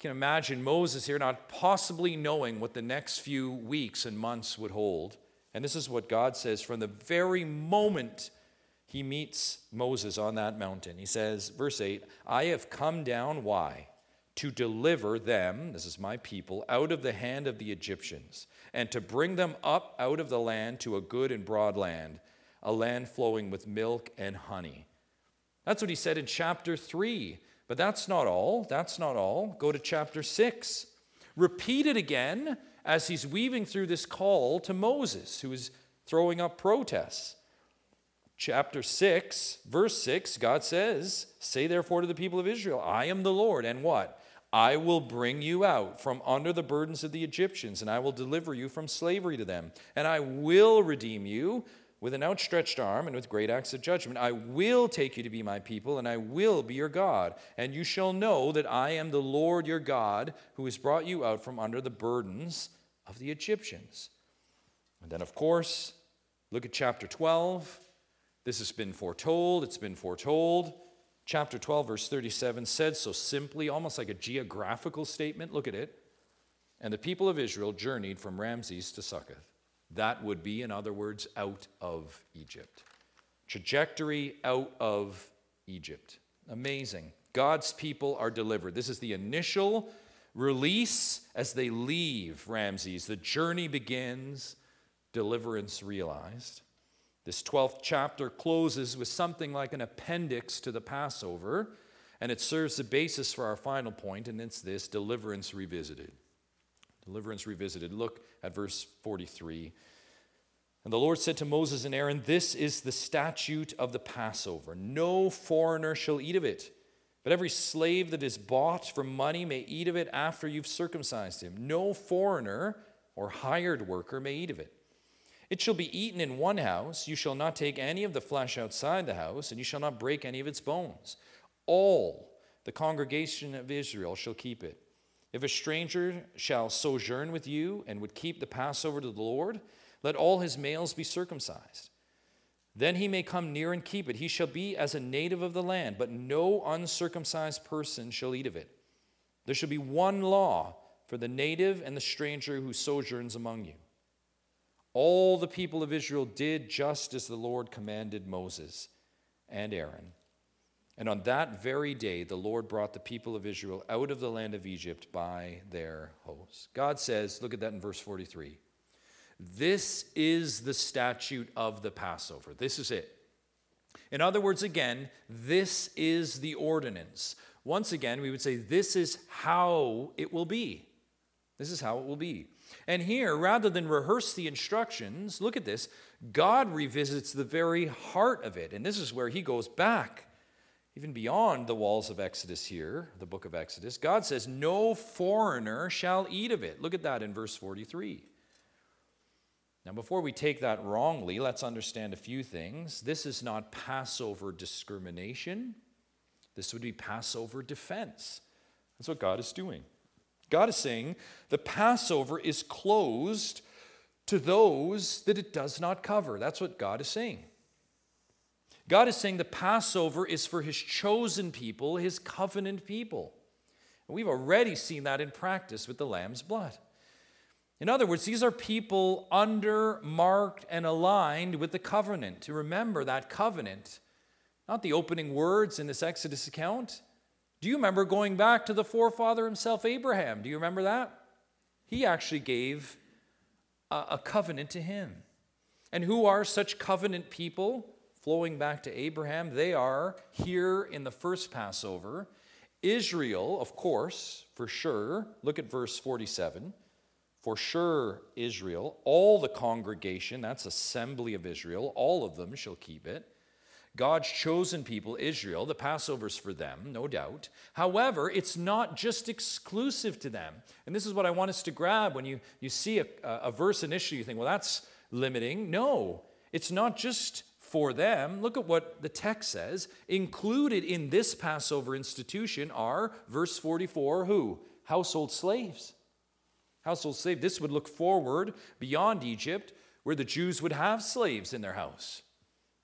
can imagine Moses here not possibly knowing what the next few weeks and months would hold. And this is what God says from the very moment he meets Moses on that mountain. He says, verse 8, I have come down, why? To deliver them, this is my people, out of the hand of the Egyptians, and to bring them up out of the land to a good and broad land, a land flowing with milk and honey. That's what he said in chapter 3. But that's not all. That's not all. Go to chapter 6. Repeat it again as he's weaving through this call to Moses, who is throwing up protests. Chapter 6, verse 6, God says, Say therefore to the people of Israel, I am the Lord, and what? I will bring you out from under the burdens of the Egyptians, and I will deliver you from slavery to them, and I will redeem you with an outstretched arm and with great acts of judgment. I will take you to be my people, and I will be your God. And you shall know that I am the Lord your God, who has brought you out from under the burdens of the Egyptians. And then, of course, look at chapter 12. This has been foretold, it's been foretold. Chapter 12, verse 37 said so simply, almost like a geographical statement. Look at it. And the people of Israel journeyed from Ramses to Succoth. That would be, in other words, out of Egypt. Trajectory out of Egypt. Amazing. God's people are delivered. This is the initial release as they leave Ramses. The journey begins, deliverance realized. This 12th chapter closes with something like an appendix to the Passover, and it serves the basis for our final point, and it's this deliverance revisited. Deliverance revisited. Look at verse 43. And the Lord said to Moses and Aaron, This is the statute of the Passover. No foreigner shall eat of it, but every slave that is bought for money may eat of it after you've circumcised him. No foreigner or hired worker may eat of it. It shall be eaten in one house. You shall not take any of the flesh outside the house, and you shall not break any of its bones. All the congregation of Israel shall keep it. If a stranger shall sojourn with you and would keep the Passover to the Lord, let all his males be circumcised. Then he may come near and keep it. He shall be as a native of the land, but no uncircumcised person shall eat of it. There shall be one law for the native and the stranger who sojourns among you. All the people of Israel did just as the Lord commanded Moses and Aaron. And on that very day, the Lord brought the people of Israel out of the land of Egypt by their hosts. God says, look at that in verse 43. This is the statute of the Passover. This is it. In other words, again, this is the ordinance. Once again, we would say, this is how it will be. This is how it will be. And here, rather than rehearse the instructions, look at this God revisits the very heart of it. And this is where he goes back, even beyond the walls of Exodus here, the book of Exodus. God says, No foreigner shall eat of it. Look at that in verse 43. Now, before we take that wrongly, let's understand a few things. This is not Passover discrimination, this would be Passover defense. That's what God is doing. God is saying the Passover is closed to those that it does not cover. That's what God is saying. God is saying the Passover is for his chosen people, his covenant people. And we've already seen that in practice with the lamb's blood. In other words, these are people under, marked, and aligned with the covenant. To remember that covenant, not the opening words in this Exodus account, do you remember going back to the forefather himself, Abraham? Do you remember that? He actually gave a, a covenant to him. And who are such covenant people? Flowing back to Abraham, they are here in the first Passover. Israel, of course, for sure. Look at verse 47. For sure, Israel, all the congregation, that's assembly of Israel, all of them shall keep it. God's chosen people, Israel, the Passover's for them, no doubt. However, it's not just exclusive to them. And this is what I want us to grab when you, you see a, a verse initially, you think, well, that's limiting. No, it's not just for them. Look at what the text says. Included in this Passover institution are, verse 44, who? Household slaves. Household slave. This would look forward beyond Egypt, where the Jews would have slaves in their house.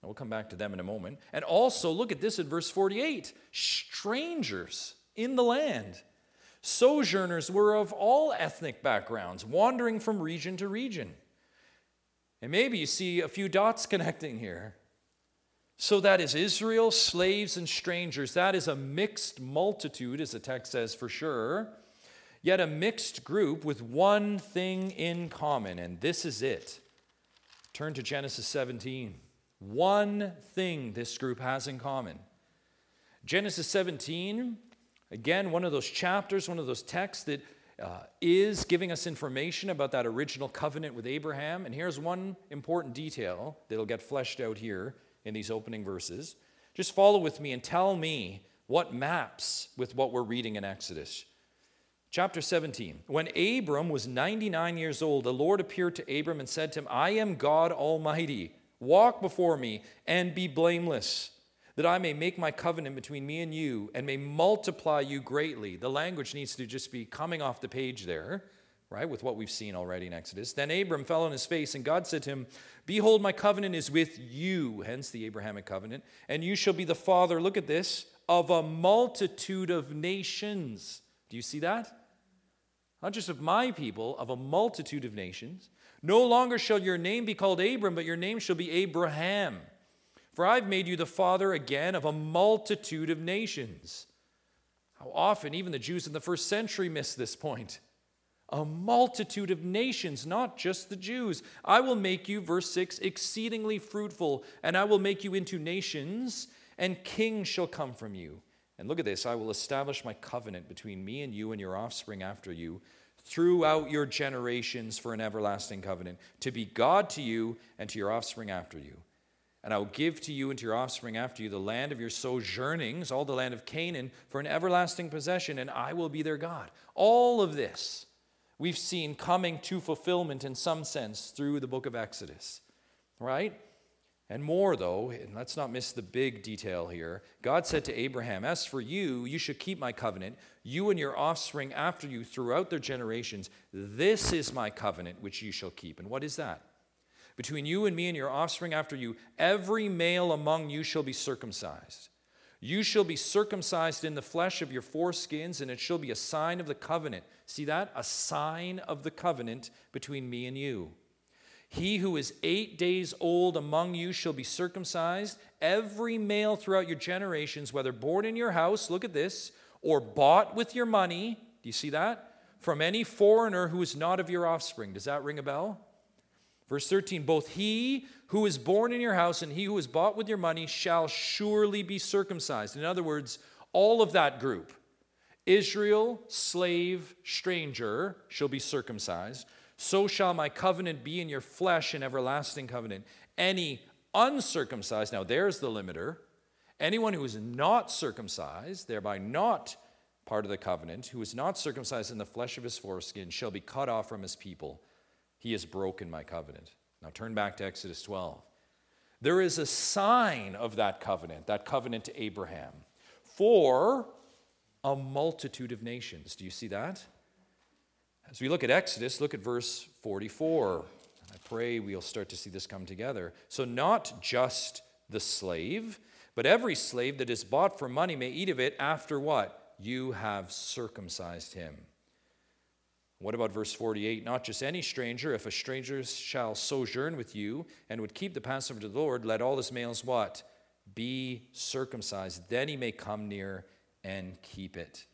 We'll come back to them in a moment. And also, look at this in verse 48 strangers in the land. Sojourners were of all ethnic backgrounds, wandering from region to region. And maybe you see a few dots connecting here. So that is Israel, slaves, and strangers. That is a mixed multitude, as the text says for sure, yet a mixed group with one thing in common, and this is it. Turn to Genesis 17. One thing this group has in common. Genesis 17, again, one of those chapters, one of those texts that uh, is giving us information about that original covenant with Abraham. And here's one important detail that'll get fleshed out here in these opening verses. Just follow with me and tell me what maps with what we're reading in Exodus. Chapter 17. When Abram was 99 years old, the Lord appeared to Abram and said to him, I am God Almighty. Walk before me and be blameless, that I may make my covenant between me and you and may multiply you greatly. The language needs to just be coming off the page there, right, with what we've seen already in Exodus. Then Abram fell on his face, and God said to him, Behold, my covenant is with you, hence the Abrahamic covenant, and you shall be the father, look at this, of a multitude of nations. Do you see that? Not just of my people, of a multitude of nations. No longer shall your name be called Abram, but your name shall be Abraham. For I've made you the father again of a multitude of nations. How often, even the Jews in the first century missed this point. A multitude of nations, not just the Jews. I will make you, verse 6, exceedingly fruitful, and I will make you into nations, and kings shall come from you. And look at this I will establish my covenant between me and you and your offspring after you throughout your generations for an everlasting covenant, to be God to you and to your offspring after you. And I will give to you and to your offspring after you the land of your sojournings, all the land of Canaan, for an everlasting possession, and I will be their God. All of this we've seen coming to fulfillment in some sense through the book of Exodus, right? And more, though, and let's not miss the big detail here. God said to Abraham, As for you, you should keep my covenant, you and your offspring after you throughout their generations. This is my covenant which you shall keep. And what is that? Between you and me and your offspring after you, every male among you shall be circumcised. You shall be circumcised in the flesh of your foreskins, and it shall be a sign of the covenant. See that? A sign of the covenant between me and you. He who is eight days old among you shall be circumcised. Every male throughout your generations, whether born in your house, look at this, or bought with your money, do you see that? From any foreigner who is not of your offspring. Does that ring a bell? Verse 13 Both he who is born in your house and he who is bought with your money shall surely be circumcised. In other words, all of that group Israel, slave, stranger shall be circumcised. So shall my covenant be in your flesh, an everlasting covenant. Any uncircumcised, now there's the limiter, anyone who is not circumcised, thereby not part of the covenant, who is not circumcised in the flesh of his foreskin, shall be cut off from his people. He has broken my covenant. Now turn back to Exodus 12. There is a sign of that covenant, that covenant to Abraham, for a multitude of nations. Do you see that? As we look at Exodus, look at verse 44. I pray we'll start to see this come together. So, not just the slave, but every slave that is bought for money may eat of it after what? You have circumcised him. What about verse 48? Not just any stranger, if a stranger shall sojourn with you and would keep the Passover to the Lord, let all his males what? Be circumcised. Then he may come near and keep it.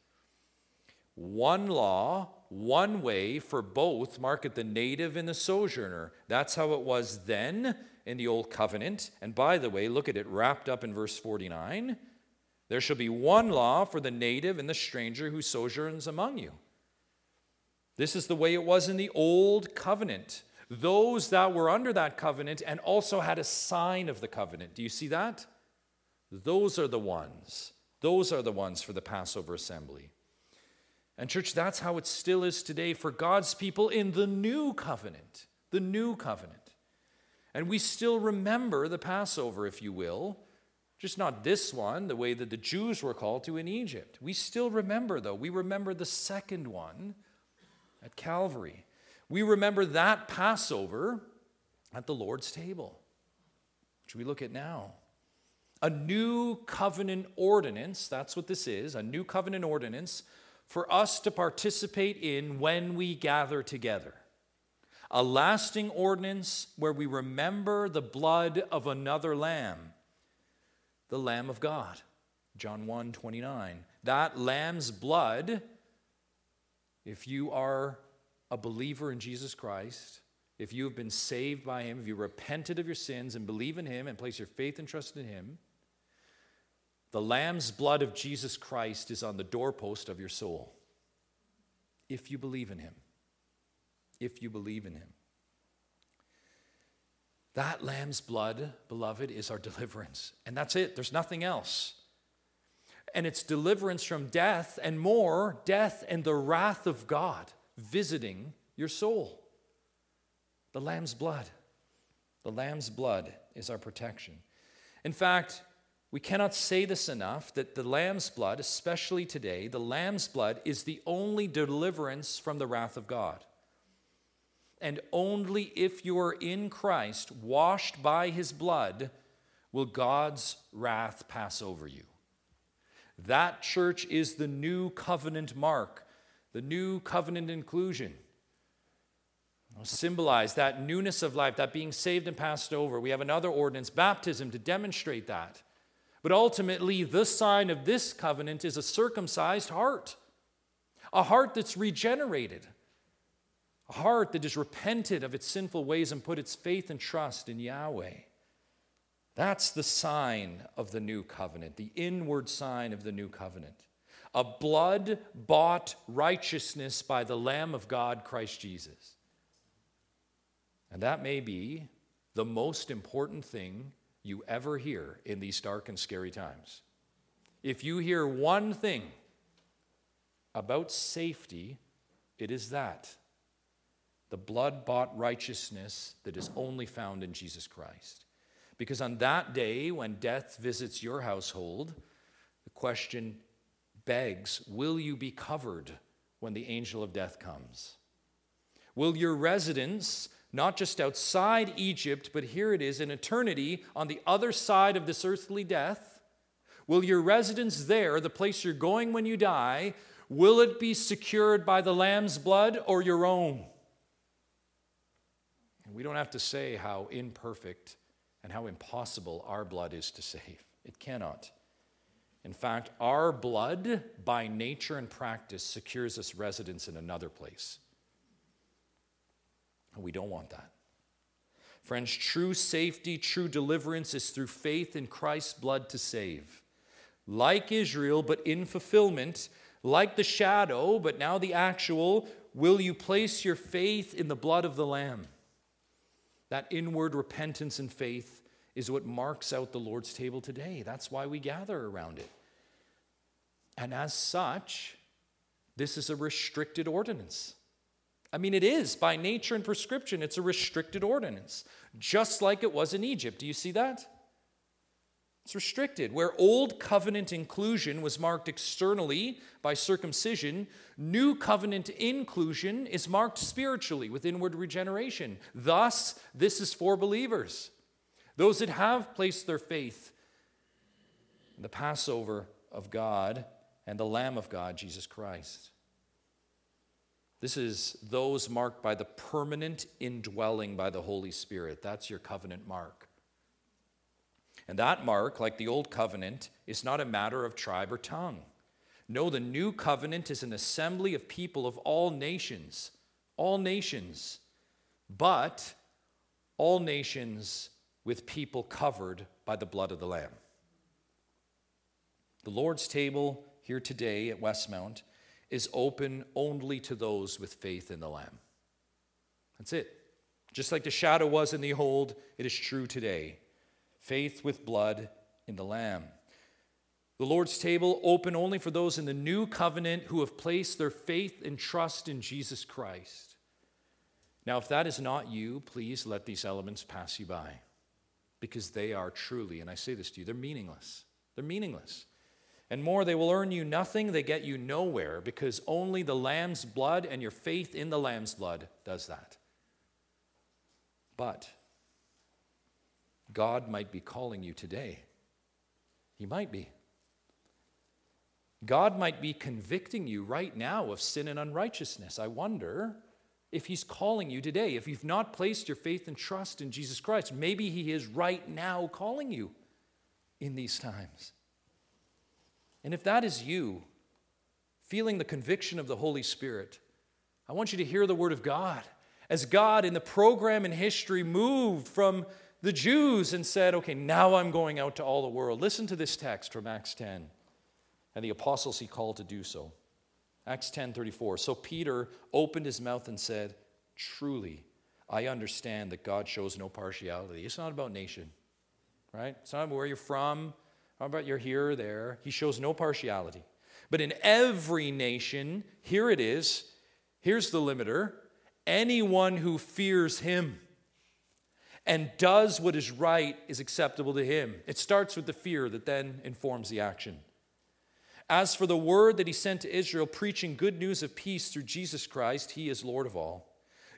One law, one way for both, mark market the native and the sojourner. That's how it was then in the Old Covenant. And by the way, look at it wrapped up in verse 49. There shall be one law for the native and the stranger who sojourns among you. This is the way it was in the old covenant. Those that were under that covenant and also had a sign of the covenant. Do you see that? Those are the ones. Those are the ones for the Passover assembly. And, church, that's how it still is today for God's people in the new covenant. The new covenant. And we still remember the Passover, if you will. Just not this one, the way that the Jews were called to in Egypt. We still remember, though. We remember the second one at Calvary. We remember that Passover at the Lord's table, which we look at now. A new covenant ordinance, that's what this is, a new covenant ordinance for us to participate in when we gather together. A lasting ordinance where we remember the blood of another lamb, the Lamb of God. John 1 29. That lamb's blood if you are a believer in Jesus Christ, if you have been saved by Him, if you repented of your sins and believe in Him and place your faith and trust in Him, the Lamb's blood of Jesus Christ is on the doorpost of your soul. If you believe in Him. If you believe in Him. That Lamb's blood, beloved, is our deliverance. And that's it, there's nothing else and its deliverance from death, and more, death and the wrath of God visiting your soul. The Lamb's blood. The Lamb's blood is our protection. In fact, we cannot say this enough that the Lamb's blood, especially today, the Lamb's blood is the only deliverance from the wrath of God. And only if you are in Christ, washed by his blood, will God's wrath pass over you. That church is the new covenant mark, the new covenant inclusion. Symbolize that newness of life, that being saved and passed over. We have another ordinance, baptism, to demonstrate that. But ultimately, the sign of this covenant is a circumcised heart, a heart that's regenerated, a heart that is repented of its sinful ways and put its faith and trust in Yahweh. That's the sign of the new covenant, the inward sign of the new covenant. A blood bought righteousness by the Lamb of God, Christ Jesus. And that may be the most important thing you ever hear in these dark and scary times. If you hear one thing about safety, it is that the blood bought righteousness that is only found in Jesus Christ. Because on that day, when death visits your household, the question begs Will you be covered when the angel of death comes? Will your residence, not just outside Egypt, but here it is in eternity on the other side of this earthly death, Will your residence there, the place you're going when you die, will it be secured by the Lamb's blood or your own? And we don't have to say how imperfect and how impossible our blood is to save. It cannot. In fact, our blood, by nature and practice, secures us residence in another place. And we don't want that. Friends, true safety, true deliverance is through faith in Christ's blood to save. Like Israel, but in fulfillment, like the shadow, but now the actual, will you place your faith in the blood of the Lamb? That inward repentance and faith is what marks out the Lord's table today. That's why we gather around it. And as such, this is a restricted ordinance. I mean, it is by nature and prescription, it's a restricted ordinance, just like it was in Egypt. Do you see that? It's restricted. Where old covenant inclusion was marked externally by circumcision, new covenant inclusion is marked spiritually with inward regeneration. Thus, this is for believers. Those that have placed their faith in the Passover of God and the Lamb of God, Jesus Christ. This is those marked by the permanent indwelling by the Holy Spirit. That's your covenant mark. And that mark, like the old covenant, is not a matter of tribe or tongue. No, the new covenant is an assembly of people of all nations, all nations, but all nations with people covered by the blood of the Lamb. The Lord's table here today at Westmount is open only to those with faith in the Lamb. That's it. Just like the shadow was in the old, it is true today. Faith with blood in the Lamb. The Lord's table open only for those in the new covenant who have placed their faith and trust in Jesus Christ. Now, if that is not you, please let these elements pass you by because they are truly, and I say this to you, they're meaningless. They're meaningless. And more, they will earn you nothing, they get you nowhere because only the Lamb's blood and your faith in the Lamb's blood does that. But God might be calling you today. He might be. God might be convicting you right now of sin and unrighteousness. I wonder if He's calling you today. If you've not placed your faith and trust in Jesus Christ, maybe He is right now calling you in these times. And if that is you, feeling the conviction of the Holy Spirit, I want you to hear the Word of God. As God in the program in history moved from the Jews and said, okay, now I'm going out to all the world. Listen to this text from Acts 10 and the apostles he called to do so. Acts 10:34. So Peter opened his mouth and said, "Truly, I understand that God shows no partiality. It's not about nation, right? It's not about where you're from, not about you're here or there. He shows no partiality. But in every nation, here it is. Here's the limiter anyone who fears him and does what is right is acceptable to him. It starts with the fear that then informs the action. As for the word that he sent to Israel, preaching good news of peace through Jesus Christ, he is Lord of all.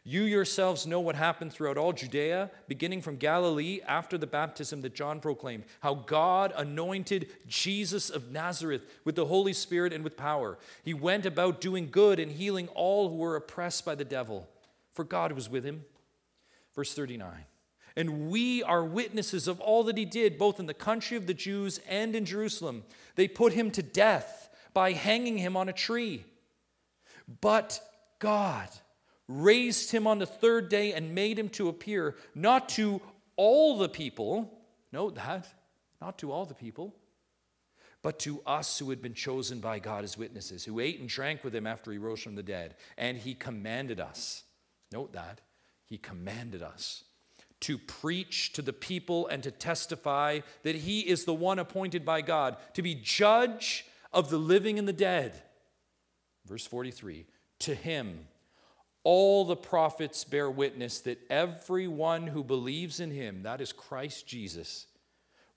You yourselves know what happened throughout all Judea, beginning from Galilee after the baptism that John proclaimed, how God anointed Jesus of Nazareth with the Holy Spirit and with power. He went about doing good and healing all who were oppressed by the devil, for God was with him. Verse 39. And we are witnesses of all that he did, both in the country of the Jews and in Jerusalem. They put him to death by hanging him on a tree. But God raised him on the third day and made him to appear not to all the people, note that, not to all the people, but to us who had been chosen by God as witnesses, who ate and drank with him after he rose from the dead. And he commanded us, note that, he commanded us to preach to the people and to testify that he is the one appointed by God to be judge of the living and the dead. Verse 43 To him, all the prophets bear witness that everyone who believes in him, that is Christ Jesus,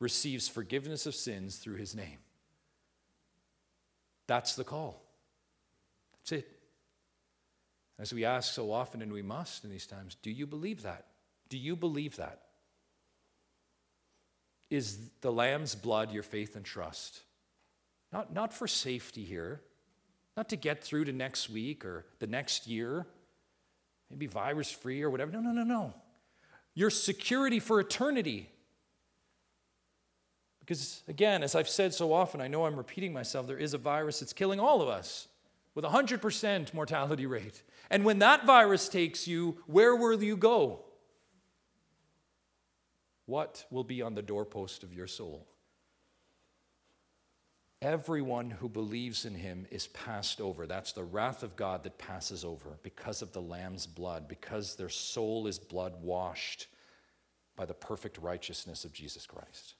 receives forgiveness of sins through his name. That's the call. That's it. As we ask so often, and we must in these times, do you believe that? Do you believe that? Is the lamb's blood your faith and trust? Not, not for safety here, not to get through to next week or the next year, maybe virus free or whatever. No, no, no, no. Your security for eternity. Because, again, as I've said so often, I know I'm repeating myself, there is a virus that's killing all of us with a 100% mortality rate. And when that virus takes you, where will you go? What will be on the doorpost of your soul? Everyone who believes in him is passed over. That's the wrath of God that passes over because of the Lamb's blood, because their soul is blood washed by the perfect righteousness of Jesus Christ.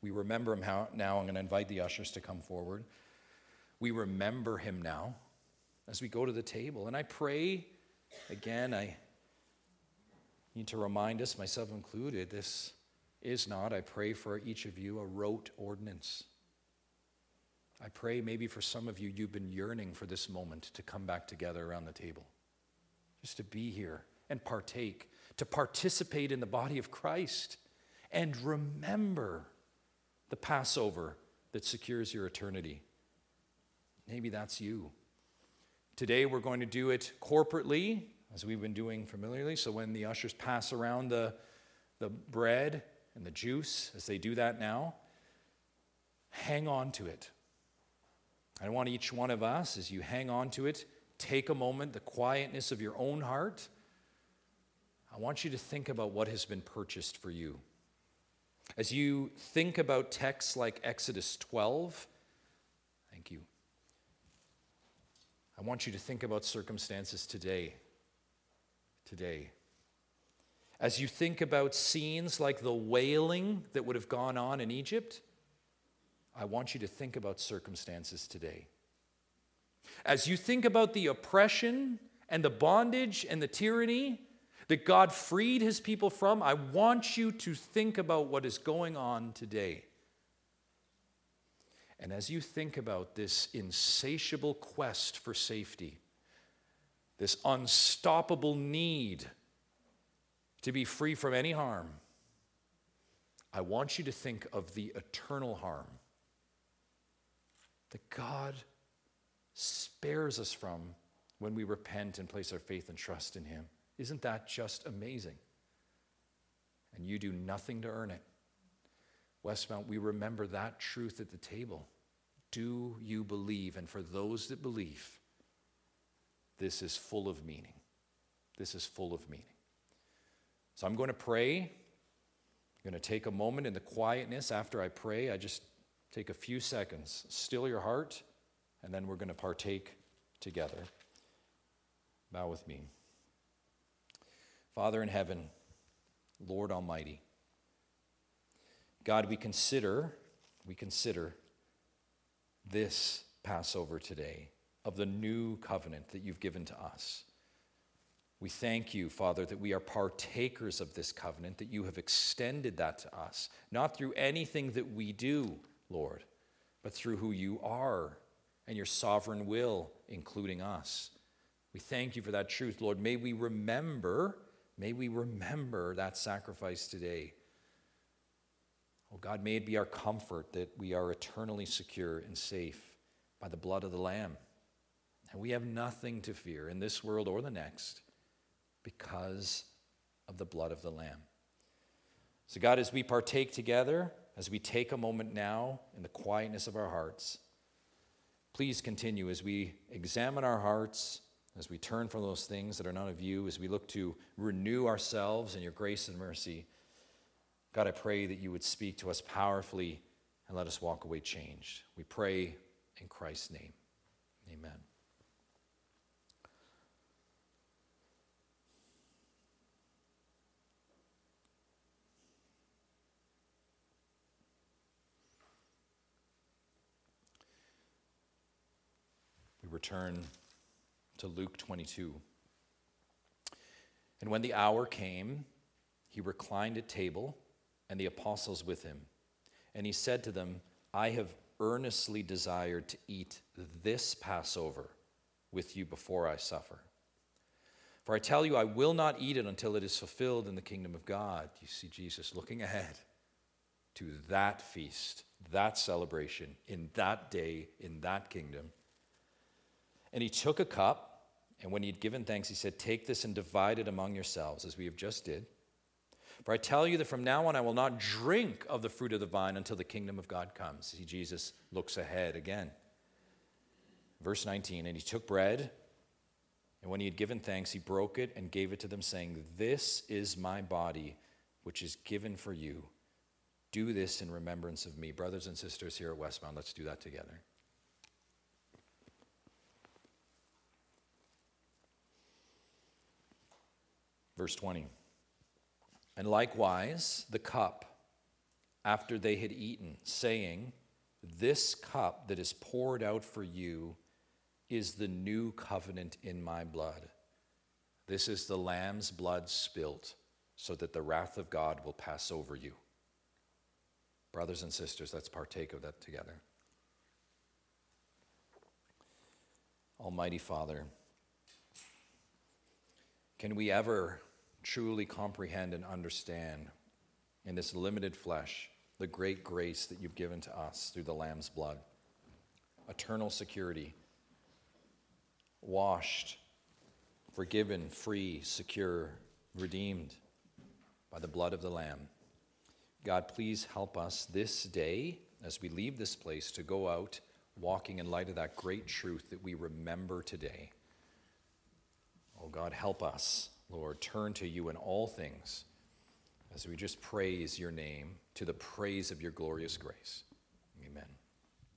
We remember him now. I'm going to invite the ushers to come forward. We remember him now as we go to the table. And I pray, again, I need to remind us, myself included, this is not, I pray for each of you, a rote ordinance. I pray maybe for some of you, you've been yearning for this moment to come back together around the table, just to be here and partake, to participate in the body of Christ and remember the Passover that secures your eternity. Maybe that's you. Today we're going to do it corporately, as we've been doing familiarly. So when the ushers pass around the, the bread and the juice, as they do that now, hang on to it. I want each one of us, as you hang on to it, take a moment, the quietness of your own heart. I want you to think about what has been purchased for you. As you think about texts like Exodus 12, thank you. I want you to think about circumstances today. Today. As you think about scenes like the wailing that would have gone on in Egypt, I want you to think about circumstances today. As you think about the oppression and the bondage and the tyranny that God freed his people from, I want you to think about what is going on today. And as you think about this insatiable quest for safety, this unstoppable need to be free from any harm, I want you to think of the eternal harm that God spares us from when we repent and place our faith and trust in Him. Isn't that just amazing? And you do nothing to earn it. Westmount, we remember that truth at the table. Do you believe? And for those that believe, this is full of meaning. This is full of meaning. So I'm going to pray. I'm going to take a moment in the quietness after I pray. I just take a few seconds, still your heart, and then we're going to partake together. Bow with me. Father in heaven, Lord Almighty, God, we consider, we consider this Passover today of the new covenant that you've given to us. We thank you, Father, that we are partakers of this covenant, that you have extended that to us, not through anything that we do, Lord, but through who you are and your sovereign will, including us. We thank you for that truth, Lord. May we remember, may we remember that sacrifice today. Oh God, may it be our comfort that we are eternally secure and safe by the blood of the Lamb. And we have nothing to fear in this world or the next because of the blood of the Lamb. So, God, as we partake together, as we take a moment now in the quietness of our hearts, please continue as we examine our hearts, as we turn from those things that are not of you, as we look to renew ourselves in your grace and mercy. God, I pray that you would speak to us powerfully and let us walk away changed. We pray in Christ's name. Amen. We return to Luke 22. And when the hour came, he reclined at table and the apostles with him. And he said to them, I have earnestly desired to eat this Passover with you before I suffer. For I tell you, I will not eat it until it is fulfilled in the kingdom of God. You see Jesus looking ahead, to that feast, that celebration, in that day, in that kingdom. And he took a cup, and when he had given thanks, he said, Take this and divide it among yourselves, as we have just did. For I tell you that from now on I will not drink of the fruit of the vine until the kingdom of God comes. See, Jesus looks ahead again. Verse 19, and he took bread, and when he had given thanks, he broke it and gave it to them, saying, This is my body, which is given for you. Do this in remembrance of me. Brothers and sisters here at Westmount, let's do that together. Verse 20. And likewise, the cup, after they had eaten, saying, This cup that is poured out for you is the new covenant in my blood. This is the Lamb's blood spilt, so that the wrath of God will pass over you. Brothers and sisters, let's partake of that together. Almighty Father, can we ever truly comprehend and understand in this limited flesh the great grace that you've given to us through the Lamb's blood. Eternal security, washed, forgiven, free, secure, redeemed by the blood of the Lamb. God, please help us this day as we leave this place to go out walking in light of that great truth that we remember today. Oh God, help us Lord, turn to you in all things as we just praise your name to the praise of your glorious grace. Amen.